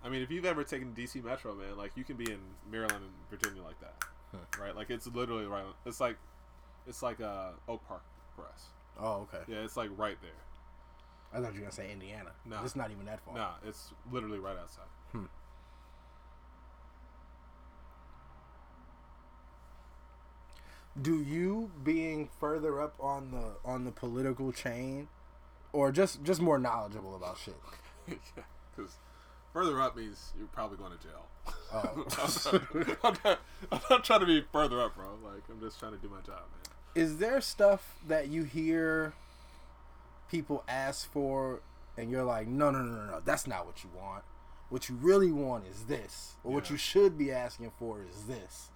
Speaker 2: I mean, if you've ever taken DC Metro, man, like you can be in Maryland and Virginia like that,
Speaker 1: Huh.
Speaker 2: right? Like it's literally right. It's like, it's like uh, Oak Park for us.
Speaker 1: Oh, okay.
Speaker 2: Yeah, it's like right there.
Speaker 1: I thought you were gonna say Indiana.
Speaker 2: No.
Speaker 1: It's not even that far.
Speaker 2: Nah, it's literally right outside. Hmm.
Speaker 1: Do you being further up on the on the political chain, or just just more knowledgeable about shit?
Speaker 2: yeah, because further up means you're probably going to jail.
Speaker 1: Oh.
Speaker 2: I'm, not, I'm not trying to be further up, bro. Like I'm just trying to do my job, man.
Speaker 1: Is there stuff that you hear people ask for, and you're like, no, no, no, no, no, that's not what you want. What you really want is this, or what you should be asking for is this.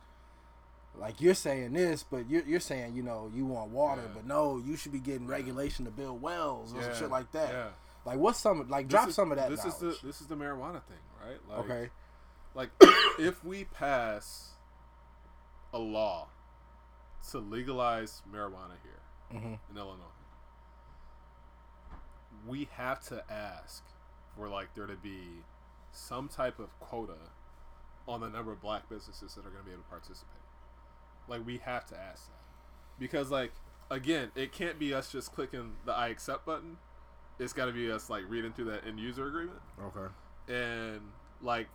Speaker 1: Like you're saying this, but you're, you're saying you know you want water,
Speaker 2: Yeah.
Speaker 1: but no, you should be getting regulation to build wells or some shit like that.
Speaker 2: Yeah.
Speaker 1: Like what's some like drop
Speaker 2: is-
Speaker 1: some of that
Speaker 2: This is the this is the marijuana thing, right? Like,
Speaker 1: okay,
Speaker 2: Like if we pass a law to legalize marijuana here
Speaker 1: hmm
Speaker 2: in Illinois, we have to ask for like there to be some type of quota on the number of black businesses that are going to be able to participate. Like we have to ask that because like again, it can't be us just clicking the I accept button. It's got to be us like reading through that end user agreement
Speaker 1: okay,
Speaker 2: and like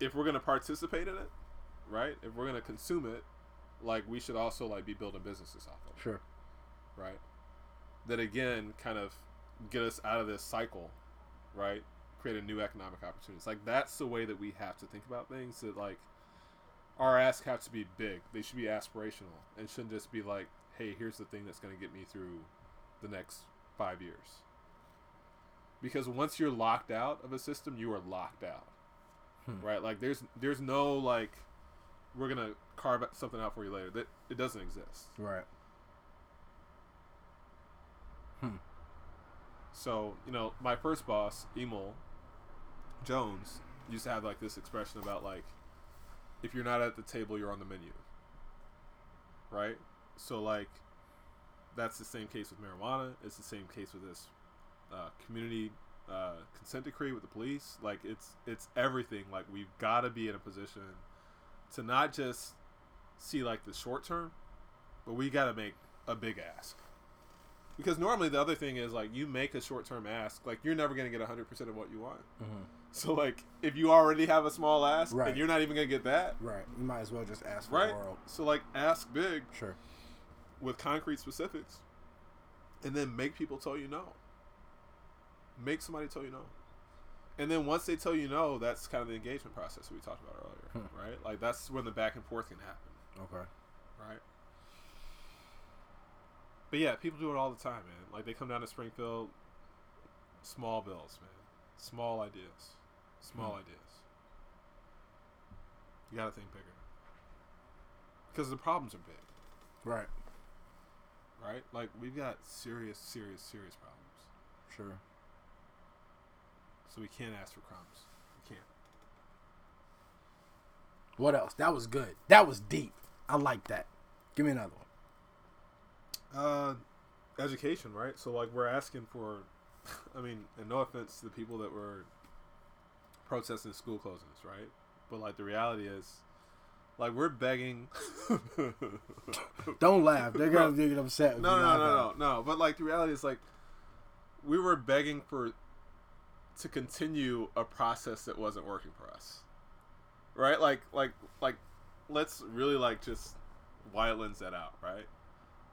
Speaker 2: if we're gonna participate in it, right? If we're gonna consume it, like we should also like be building businesses off of, it,
Speaker 1: sure.
Speaker 2: right? That again kind of get us out of this cycle, right? Create a new economic opportunities. Like that's the way that we have to think about things. That like our asks have to be big. They should be aspirational and shouldn't just be like, hey, here's the thing that's gonna get me through the next five years. Because once you're locked out of a system, you are locked out
Speaker 1: Hmm.
Speaker 2: right? Like there's there's no like we're gonna carve something out for you later. That it doesn't exist.
Speaker 1: Right.
Speaker 2: So you know, my first boss, Emil Jones, used to have like this expression about like if you're not at the table, you're on the menu, right? So like that's the same case with marijuana. It's the same case with this uh, community uh, consent decree with the police. Like it's it's everything. Like we've got to be in a position to not just see like the short term, but we got to make a big ask. Because normally the other thing is like you make a short term ask, like you're never gonna get 100 percent of what you want.
Speaker 1: hmm
Speaker 2: So like if you already have a small ask
Speaker 1: Right.
Speaker 2: and you're not even gonna get that,
Speaker 1: Right. You might as well just ask for
Speaker 2: right?
Speaker 1: the world.
Speaker 2: So like ask big
Speaker 1: Sure.
Speaker 2: with concrete specifics, and then make people tell you no. Make somebody tell you no, and then once they tell you no, that's kind of the engagement process we talked about earlier,
Speaker 1: Hmm.
Speaker 2: right? Like that's when the back and forth can happen,
Speaker 1: Okay.
Speaker 2: right? But yeah, people do it all the time, man. Like they come down to Springfield, small bills, man, small ideas, small
Speaker 1: Hmm.
Speaker 2: ideas. You gotta think bigger, because the problems are big.
Speaker 1: Right.
Speaker 2: right? Like we've got serious, serious, serious problems.
Speaker 1: Sure.
Speaker 2: So we can't ask for crumbs. We can't.
Speaker 1: What else? That was good. That was deep. I like that. Give me another one.
Speaker 2: Uh, education, right? So like we're asking for, I mean, and no offense to the people that were protesting school closings, right? But like the reality is, like we're begging.
Speaker 1: Don't laugh. They're gonna get upset.
Speaker 2: no, no, no, no, no. But like the reality is, like we were begging for to continue a process that wasn't working for us, right? Like, like, like, let's really like just wildlands that out, right?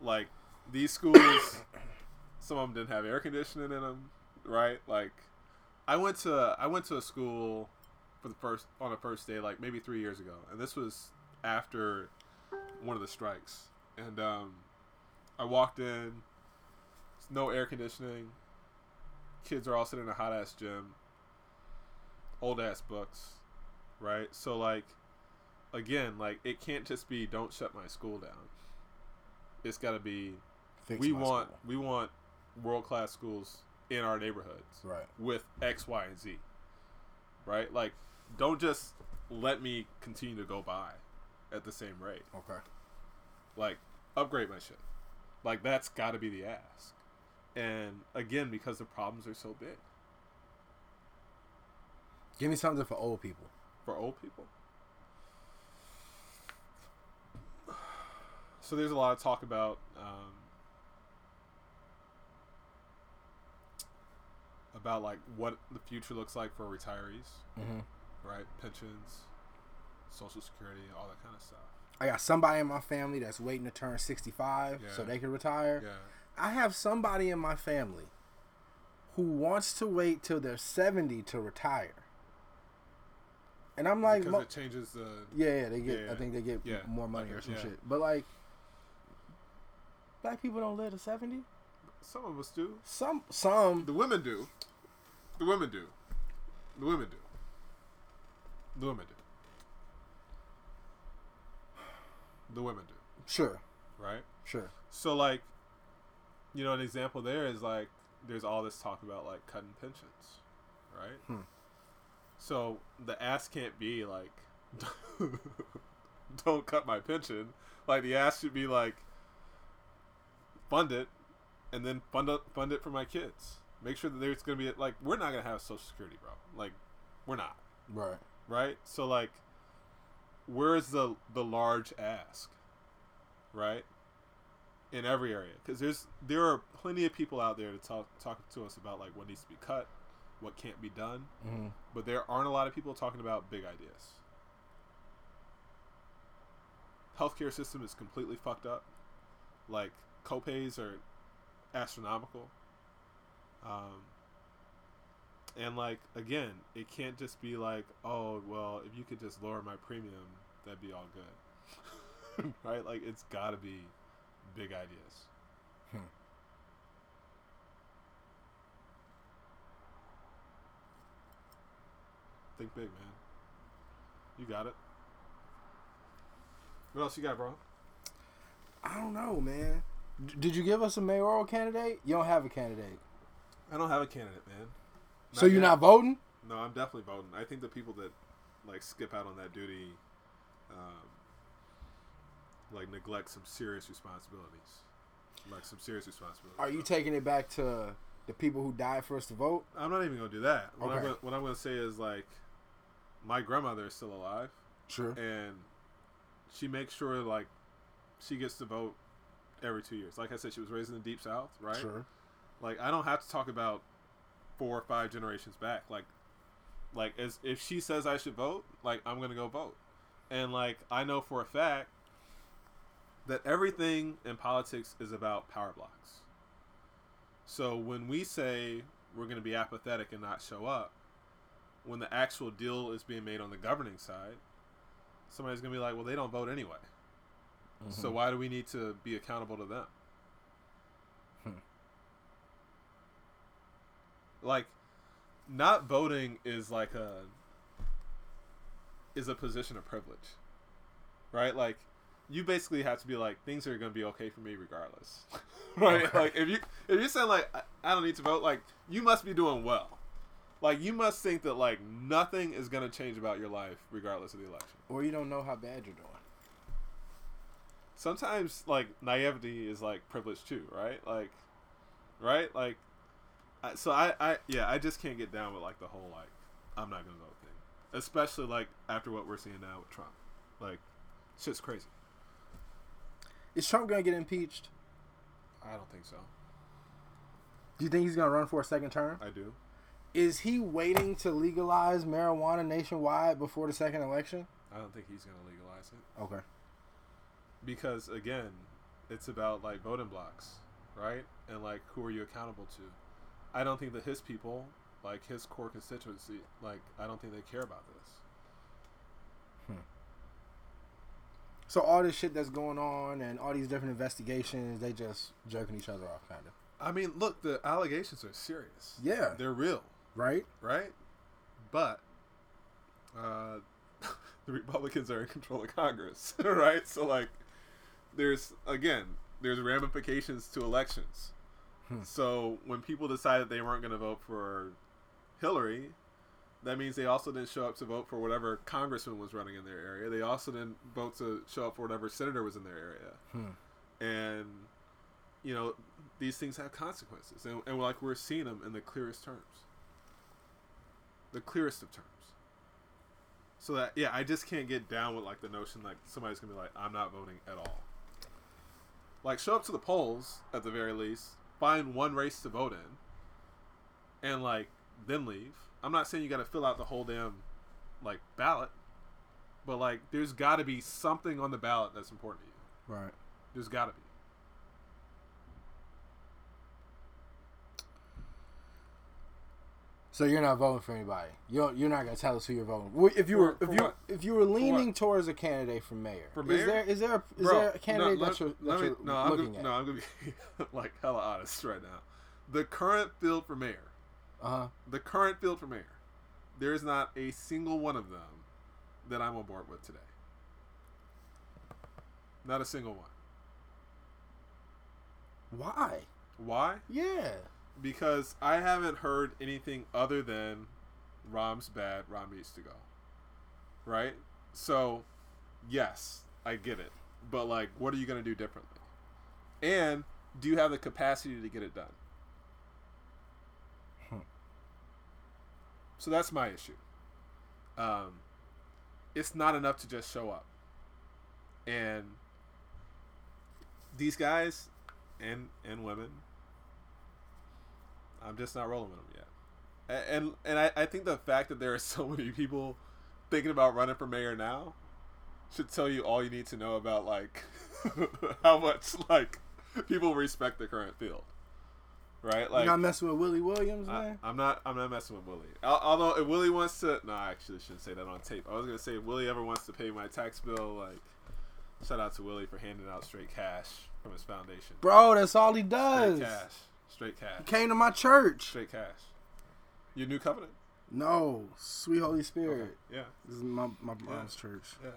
Speaker 2: Like these schools, some of them didn't have air conditioning in them, right? Like, I went to I went to a school for the first on the first day, like maybe three years ago, and this was after one of the strikes, and um, I walked in, no air conditioning. Kids are all sitting in a hot ass gym. Old ass books, right? So like, again, like it can't just be don't shut my school down. It's got to be
Speaker 1: Fix
Speaker 2: we want
Speaker 1: school.
Speaker 2: we want world class schools in our neighborhoods
Speaker 1: Right.
Speaker 2: with X, Y, and Z. Right? Like, don't just let me continue to go by at the same rate.
Speaker 1: Okay.
Speaker 2: Like, upgrade my shit. Like, that's got to be the ask. And again, because the problems are so big
Speaker 1: Give me something for old people.
Speaker 2: for old people. So there's a lot of talk about um, about like what the future looks like for retirees,
Speaker 1: Mm-hmm.
Speaker 2: right? Pensions, social security, all that kind of stuff.
Speaker 1: I got somebody in my family that's waiting to turn 65 so they can retire.
Speaker 2: Yeah,
Speaker 1: I have somebody in my family who wants to wait till they're 70 to retire. And I'm like,
Speaker 2: because
Speaker 1: mo-
Speaker 2: it changes the.
Speaker 1: yeah, yeah, they get.
Speaker 2: Yeah,
Speaker 1: I think they get
Speaker 2: yeah,
Speaker 1: more money or some
Speaker 2: yeah.
Speaker 1: shit. But like, black people don't live to 70.
Speaker 2: Some of us do.
Speaker 1: Some, some.
Speaker 2: The women do. The women do. The women do. The women do. The women do.
Speaker 1: Sure,
Speaker 2: Right.
Speaker 1: sure.
Speaker 2: So like, you know, an example there is like there's all this talk about like cutting pensions, right?
Speaker 1: Hmm.
Speaker 2: So the ass can't be like, don't cut my pension. Like the ass should be like, fund it, and then fund it, fund it for my kids. Make sure that there's gonna be like we're not gonna have Social Security, bro. Like, we're not
Speaker 1: Right.
Speaker 2: right? So like, where's the the large ask, right? In every area, because there's there are plenty of people out there to talk talk to us about like what needs to be cut, what can't be done,
Speaker 1: hmm
Speaker 2: but there aren't a lot of people talking about big ideas. Healthcare system is completely fucked up. Like copays are astronomical. Um, and like again, it can't just be like, oh well, if you could just lower my premium, that'd be all good, right? Like it's got to be big ideas.
Speaker 1: Hmm.
Speaker 2: Think big, man. You got it. What else you got, bro?
Speaker 1: I don't know, man. D- did you give us a mayoral candidate? You don't have a candidate,
Speaker 2: I don't have a candidate, man.
Speaker 1: so you're
Speaker 2: yet.
Speaker 1: not voting.
Speaker 2: No, I'm definitely voting. I think the people that like skip out on that duty, um, like neglect some serious responsibilities, like some serious responsibilities.
Speaker 1: Are you taking it back to the people who died for us to vote?
Speaker 2: I'm not even gonna do that. What, I'm
Speaker 1: Okay.
Speaker 2: gonna, what I'm gonna say is like, my grandmother is still alive,
Speaker 1: Sure.
Speaker 2: and she makes sure like she gets to vote every two years. Like I said, she was raised in the deep south, right?
Speaker 1: Sure.
Speaker 2: Like I don't have to talk about four or five generations back. Like, like as if she says I should vote, like I'm gonna go vote, and like I know for a fact that everything in politics is about power blocks. So when we say we're gonna be apathetic and not show up, when the actual deal is being made on the governing side, somebody's gonna be like, well, they don't vote anyway. So
Speaker 1: Mhm.
Speaker 2: why do we need to be accountable to them?
Speaker 1: Hmm.
Speaker 2: Like, not voting is like a is a position of privilege, right? Like, you basically have to be like, things are gonna be okay for me regardless, right?
Speaker 1: Okay.
Speaker 2: Like, if you if you're saying like, I, I don't need to vote, like, you must be doing well. Like, you must think that like nothing is gonna change about your life regardless of the election.
Speaker 1: or you don't know how bad you're doing.
Speaker 2: sometimes like naivety is like privilege too, right? Like, right? Like, I, so I, I, yeah, I just can't get down with like the whole like I'm not gonna vote thing, especially like after what we're seeing now with Trump. Like, shit's crazy.
Speaker 1: Is Trump gonna get impeached?
Speaker 2: I don't think so.
Speaker 1: Do you think he's gonna run for a second term?
Speaker 2: I do.
Speaker 1: Is he waiting to legalize marijuana nationwide before the second election?
Speaker 2: I don't think he's gonna legalize it
Speaker 1: Okay.
Speaker 2: because again, it's about like voting blocks, right? And like who are you accountable to? I don't think that his people, like his core constituency, like I don't think they care about this.
Speaker 1: So all this shit that's going on and all these different investigations, they just jerking each other off, kind of.
Speaker 2: I mean, look, the allegations are serious.
Speaker 1: Yeah.
Speaker 2: They're real,
Speaker 1: Right.
Speaker 2: right? But uh, the Republicans are in control of Congress, right? So, like, there's, again, there's ramifications to elections, So when people decided they weren't going to vote for Hillary, that means they also didn't show up to vote for whatever congressman was running in their area. They also didn't vote to show up for whatever senator was in their area.
Speaker 1: Hmm.
Speaker 2: And you know these things have consequences, and, and like we're seeing them in the clearest terms, the clearest of terms. So that yeah, I just can't get down with like the notion like somebody's gonna be like, I'm not voting at all. Like show up to the polls at the very least, find one race to vote in, and like then leave. I'm not saying you got to fill out the whole damn like ballot, but like there's got to be something on the ballot that's important to you.
Speaker 1: Right.
Speaker 2: There's got to be.
Speaker 1: So you're not voting for anybody. You don't, you're not gonna tell us who you're voting. for. If you were
Speaker 2: For-
Speaker 1: if you if you were leaning towards a candidate for mayor,
Speaker 2: For mayor, is
Speaker 1: there is there a, is
Speaker 2: Bro,
Speaker 1: there a candidate
Speaker 2: no,
Speaker 1: that you're, that
Speaker 2: me-
Speaker 1: you're
Speaker 2: no, I'm
Speaker 1: looking
Speaker 2: gonna,
Speaker 1: at?
Speaker 2: No, I'm gonna be like hella honest right now. The current field for mayor,
Speaker 1: Uh huh.
Speaker 2: the current field for mayor, there is not a single one of them that I'm on board with today. Not a single one.
Speaker 1: Why?
Speaker 2: Why?
Speaker 1: Yeah.
Speaker 2: Because I haven't heard anything other than Rahm's bad, Rahm needs to go. Right? So, yes, I get it. But, like, what are you going to do differently? And do you have the capacity to get it done?
Speaker 1: Hmm.
Speaker 2: So that's my issue. Um, it's not enough to just show up. And these guys and and women I'm just not rolling with them yet. A- And and I, I think the fact that there are so many people thinking about running for mayor now should tell you all you need to know about like how much like people respect the current field. Right? Like
Speaker 1: you're not messing with Willie Wilson,
Speaker 2: I,
Speaker 1: man.
Speaker 2: I'm not. I'm not messing with Willie. Although if Willie wants to, no, I actually shouldn't say that on tape. I was gonna say if Willie ever wants to pay my tax bill, like, shout out to Willie for handing out straight cash from his foundation.
Speaker 1: Bro, that's all he does.
Speaker 2: Straight cash. Straight cash.
Speaker 1: He came to my church.
Speaker 2: Straight cash. Your new covenant.
Speaker 1: No, sweet Holy Spirit.
Speaker 2: Yeah.
Speaker 1: This is my my mom's church.
Speaker 2: Yeah.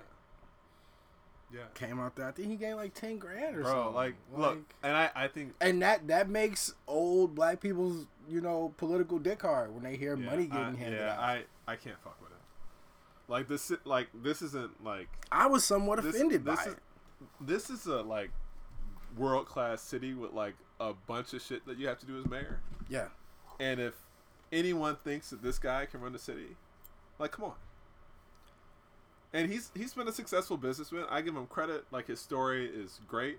Speaker 2: Yeah.
Speaker 1: Came out there. I think he gave like ten grand or
Speaker 2: Bro,
Speaker 1: something.
Speaker 2: like, look, and I, I think
Speaker 1: and that that makes old black people's you know political dick hard when they hear
Speaker 2: yeah,
Speaker 1: money getting
Speaker 2: I,
Speaker 1: handed
Speaker 2: yeah,
Speaker 1: out.
Speaker 2: I, I can't fuck with it. Like this, like this isn't like
Speaker 1: I was somewhat
Speaker 2: this,
Speaker 1: offended
Speaker 2: this
Speaker 1: by
Speaker 2: is,
Speaker 1: it.
Speaker 2: This is a like world class city with like a bunch of shit that you have to do as mayor.
Speaker 1: Yeah,
Speaker 2: And if anyone thinks that this guy can run the city, like come on. And he's he's been a successful businessman. I give him credit. Like his story is great,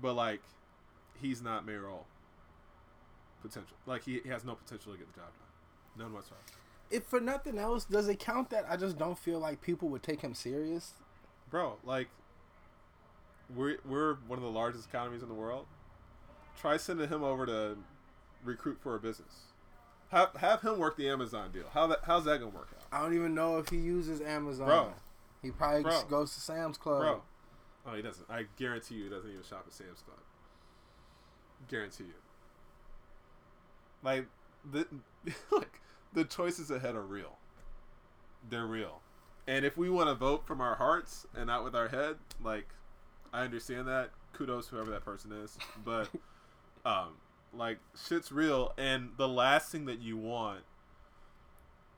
Speaker 2: but like he's not mayoral potential. Like he, he has no potential to get the job done. None whatsoever.
Speaker 1: if for nothing else, does it count that I just don't feel like people would take him serious?
Speaker 2: bro like we're, we're one of the largest economies in the world try sending him over to recruit for a business. Have, have him work the amazon deal. How that how's that gonna work out?
Speaker 1: I don't even know if he uses Amazon.
Speaker 2: Bro.
Speaker 1: he probably
Speaker 2: Bro.
Speaker 1: goes to Sam's Club.
Speaker 2: bro. Oh he doesn't. I guarantee you he doesn't even shop at sam's club. Guarantee you. Like the like the choices ahead are real. They're real. And if we want to vote from our hearts and not with our head like i understand that. Kudos whoever that person is. But um like shit's real and the last thing that you want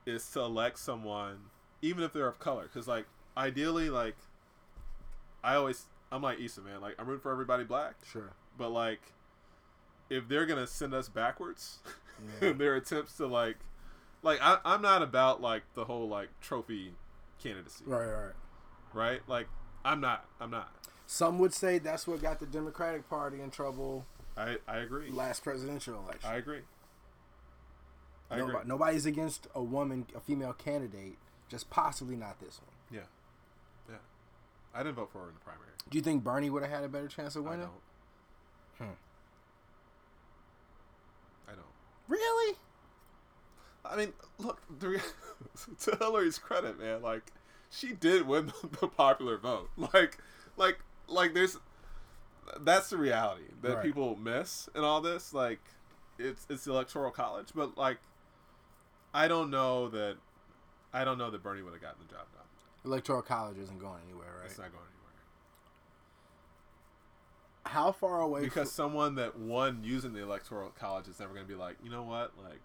Speaker 2: is to elect someone even if they're of color because like ideally like i always i'm like Issa man like i'm rooting for everybody black
Speaker 1: Sure.
Speaker 2: but like if they're gonna send us backwards
Speaker 1: Yeah.
Speaker 2: in their attempts to like like I, i'm not about like the whole like trophy candidacy
Speaker 1: Right, right.
Speaker 2: right like i'm not i'm not
Speaker 1: Some would say that's what got the Democratic Party in trouble
Speaker 2: i i agree
Speaker 1: last presidential election.
Speaker 2: i agree i agree
Speaker 1: nobody's against a woman, a female candidate, just possibly not this one.
Speaker 2: yeah yeah i didn't vote for her in the primary
Speaker 1: Do you think Bernie would have had a better chance of
Speaker 2: i
Speaker 1: winning?
Speaker 2: don't
Speaker 1: Hmm.
Speaker 2: i don't
Speaker 1: Really?
Speaker 2: I mean, look, the, to Hillary's credit, man, like she did win the popular vote. Like, like, like, there's that's the reality that
Speaker 1: Right.
Speaker 2: people miss in all this. Like, it's it's the electoral college, but like, I don't know that I don't know that Bernie would have gotten the job done.
Speaker 1: Electoral college isn't going anywhere, right?
Speaker 2: It's not going anywhere.
Speaker 1: How far away?
Speaker 2: because someone that won using the electoral college is never going to be like, you know what, like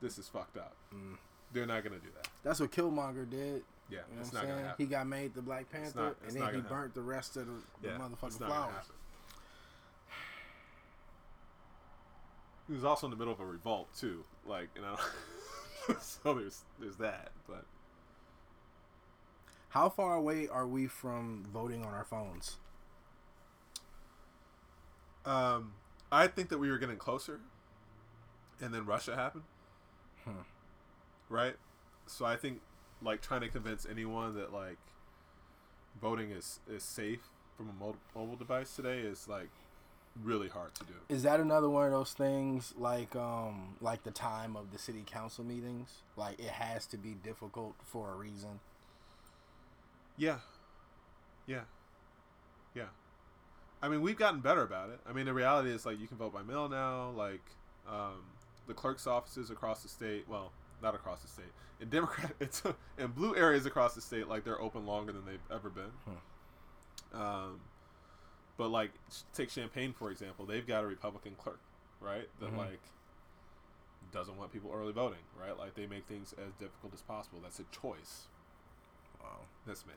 Speaker 2: this is fucked up.
Speaker 1: Mm.
Speaker 2: They're not going to do that.
Speaker 1: That's what Killmonger did.
Speaker 2: Yeah,
Speaker 1: You know
Speaker 2: it's
Speaker 1: what I'm
Speaker 2: going
Speaker 1: saying?
Speaker 2: to happen.
Speaker 1: He got made the Black Panther,
Speaker 2: not- it's
Speaker 1: and then he
Speaker 2: happen.
Speaker 1: burnt the rest of the, the
Speaker 2: yeah,
Speaker 1: motherfucking
Speaker 2: it's
Speaker 1: flowers.
Speaker 2: He was also in the middle of a revolt too, like you know. so there's there's that, but
Speaker 1: How far away are we from voting on our phones?
Speaker 2: um, I think that we were getting closer, and then Russia happened.
Speaker 1: Hmm.
Speaker 2: Right, so I think like trying to convince anyone that like voting is is safe from a mobile device today is like really hard to do.
Speaker 1: Is that another one of those things like um like the time of the city council meetings? Like it has to be difficult for a reason.
Speaker 2: Yeah. Yeah. Yeah. I mean, we've gotten better about it. I mean, the reality is like you can vote by mail now. Like um, the clerk's offices across the state. Well, not across the state. In Democrat, it's in blue areas across the state. Like they're open longer than they've ever been. Um, but like take Champaign for example. They've got a Republican clerk, right? That
Speaker 1: Mhm.
Speaker 2: like doesn't want people early voting, right? Like they make things as difficult as possible. That's a choice
Speaker 1: Wow.
Speaker 2: that's made.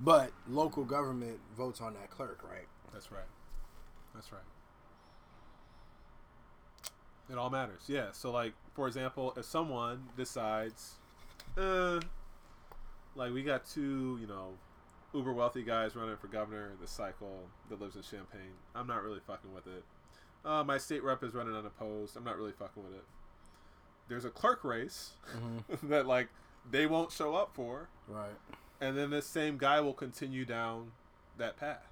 Speaker 1: But local government votes on that clerk, right?
Speaker 2: That's right. That's right. It all matters. Yeah. So, like, for example, if someone decides, uh, like, we got two, you know, uber wealthy guys running for governor the cycle that lives in Champaign. I'm not really fucking with it. Uh, my state rep is running unopposed. I'm not really fucking with it. There's a clerk race
Speaker 1: Mm-hmm.
Speaker 2: that, like, they won't show up for
Speaker 1: Right.
Speaker 2: and then this same guy will continue down that path,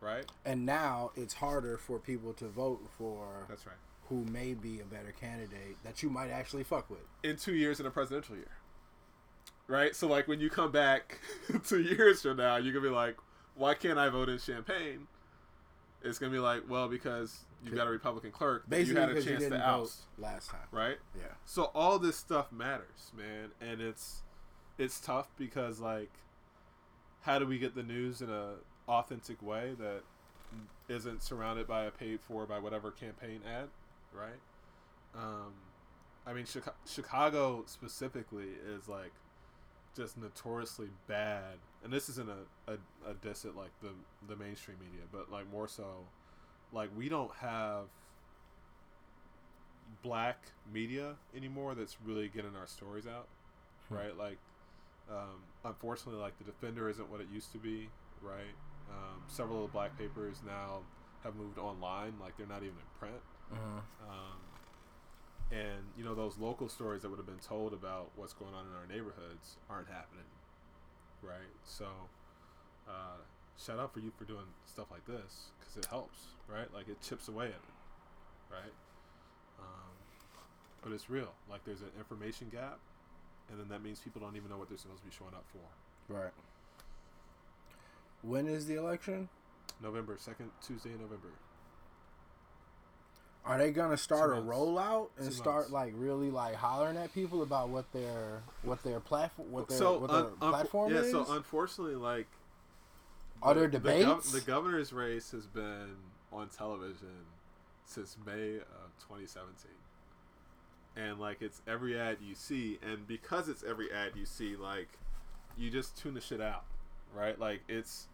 Speaker 2: right?
Speaker 1: And now it's harder for people to vote for
Speaker 2: That's right.
Speaker 1: Who may be a better candidate that you might actually fuck with.
Speaker 2: In two years in a presidential year, right? So like when you come back two years from now, you're gonna be like, why can't I vote in Champaign? It's gonna be like, well, because you got a Republican clerk
Speaker 1: Basically,
Speaker 2: you had a chance to oust,
Speaker 1: last time.
Speaker 2: right?
Speaker 1: Yeah.
Speaker 2: So all this stuff matters, man, and it's it's tough because like, how do we get the news in a authentic way that isn't surrounded by a paid for by whatever campaign ad, right? Um, I mean, Chica- Chicago specifically is like just notoriously bad, and this isn't a, a, a diss at like the the mainstream media, but like more so, like we don't have black media anymore that's really getting our stories out,
Speaker 1: Hmm.
Speaker 2: right? Like, um, unfortunately, like the Defender isn't what it used to be, right? Um, several of the black papers now have moved online, like they're not even in print.
Speaker 1: Mm-hmm.
Speaker 2: Um, and you know those local stories that would have been told about what's going on in our neighborhoods aren't happening, right? So, uh, shout out for you for doing stuff like this because it helps, right? Like it chips away at it, right? Um, but it's real. Like there's an information gap, and then that means people don't even know what they're supposed to be showing up for.
Speaker 1: Right. When is the election?
Speaker 2: November second Tuesday in November.
Speaker 1: Are they gonna start a rollout and
Speaker 2: Two
Speaker 1: start
Speaker 2: months.
Speaker 1: like really like hollering at people about what their what their platform what their
Speaker 2: so
Speaker 1: what their
Speaker 2: unfo-
Speaker 1: platform
Speaker 2: yeah,
Speaker 1: is?
Speaker 2: so unfortunately, like
Speaker 1: Are there
Speaker 2: the gov-
Speaker 1: debates?
Speaker 2: The, governor's race has been on television since May of 2017, and like it's every ad you see, and because it's every ad you see, like you just tune the shit out, right? Like it's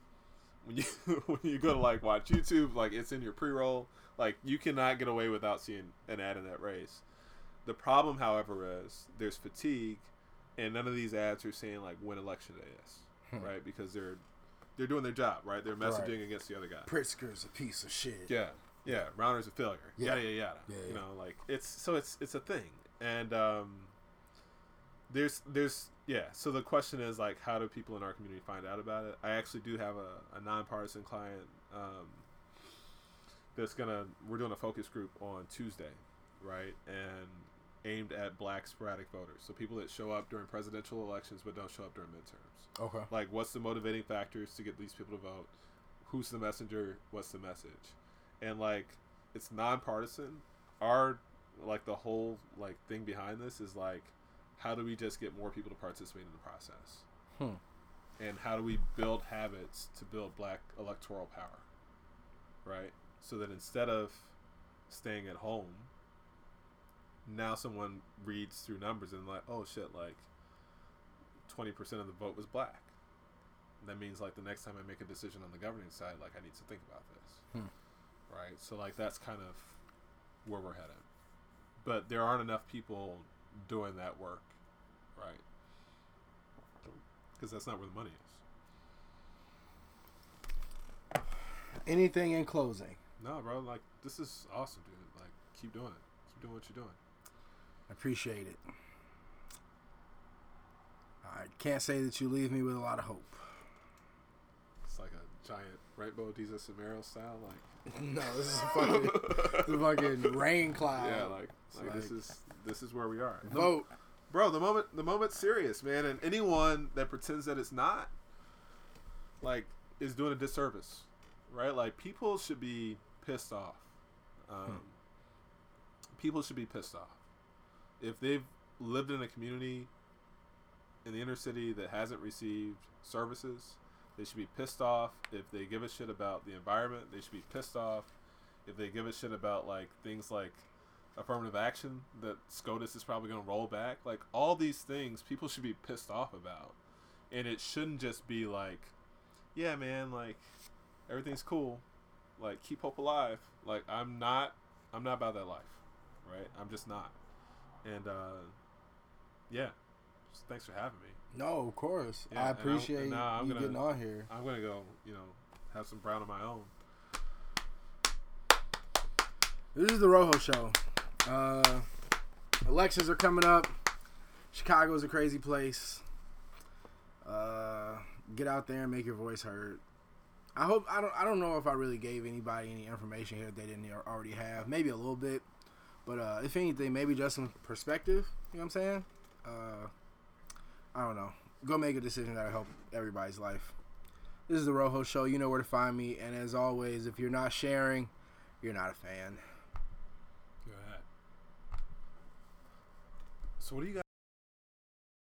Speaker 2: when you when you go to like watch YouTube, like it's in your pre-roll. Like you cannot get away without seeing an ad in that race. The problem, however, is there's fatigue, and none of these ads are saying like when election day is,
Speaker 1: Hmm.
Speaker 2: right? Because they're they're doing their job, right? They're messaging against the other guy.
Speaker 1: Pritzker's a piece of shit.
Speaker 2: Yeah, yeah. Rauner's a failure.
Speaker 1: Yeah.
Speaker 2: Yada yada yada.
Speaker 1: Yeah,
Speaker 2: You
Speaker 1: yeah.
Speaker 2: know, like it's so it's it's a thing, and um, there's there's yeah. So the question is like, how do people in our community find out about it? I actually do have a, a nonpartisan client um, that's gonna we're doing a focus group on Tuesday, right? And aimed at black sporadic voters, so people that show up during presidential elections but don't show up during midterms
Speaker 1: Okay.
Speaker 2: like what's the motivating factors to get these people to vote who's the messenger what's the message and like it's nonpartisan our like the whole like thing behind this is like how do we just get more people to participate in the process
Speaker 1: Hmm.
Speaker 2: and how do we build habits to build black electoral power, right? So that instead of staying at home, now someone reads through numbers and like, oh shit, like twenty percent of the vote was black. That means like the next time I make a decision on the governing side, like I need to think about this,
Speaker 1: Hmm.
Speaker 2: right? So like that's kind of where we're headed. But there aren't enough people doing that work, right? Because that's not where the money is.
Speaker 1: Anything in closing?
Speaker 2: No, bro. Like this is awesome, dude. Like keep doing it. Keep doing what you're doing.
Speaker 1: I appreciate it. I can't say that you leave me with a lot of hope.
Speaker 2: It's like a giant Rainbow Desus and Mero style, like
Speaker 1: no, this is fucking the fucking rain cloud.
Speaker 2: yeah, like, like, this is this is where we are. The-
Speaker 1: vote.
Speaker 2: bro. The moment the moment's serious, man, and anyone that pretends that it's not, like, is doing a disservice, right? Like, people should be pissed off. Um, People should be pissed off if they've lived in a community in the inner city that hasn't received services. They should be pissed off if they give a shit about the environment. They should be pissed off if they give a shit about like things like affirmative action that SCOTUS is probably going to roll back. Like all these things, people should be pissed off about, and it shouldn't just be like, yeah, man, like everything's cool, like keep hope alive. Like I'm not, I'm not about that life, right? I'm just not, and uh, yeah, just thanks for having me.
Speaker 1: No, of course.
Speaker 2: Yeah,
Speaker 1: I
Speaker 2: and
Speaker 1: appreciate
Speaker 2: and I'm
Speaker 1: you
Speaker 2: gonna-
Speaker 1: getting on here.
Speaker 2: I'm gonna go, you know, have some brown on my own.
Speaker 1: This is the Rojo Show. Uh, elections are coming up. Chicago's a crazy place. Uh, get out there and make your voice heard. I hope I don't. I don't know if I really gave anybody any information here that they didn't already have. Maybe a little bit, but uh, if anything, maybe just some perspective. You know what I'm saying? Uh, I don't know. Go make a decision that'll help everybody's life. This is the Rojo Show. You know where to find me. And as always, if you're not sharing, you're not a fan.
Speaker 2: Go ahead. So what do you got?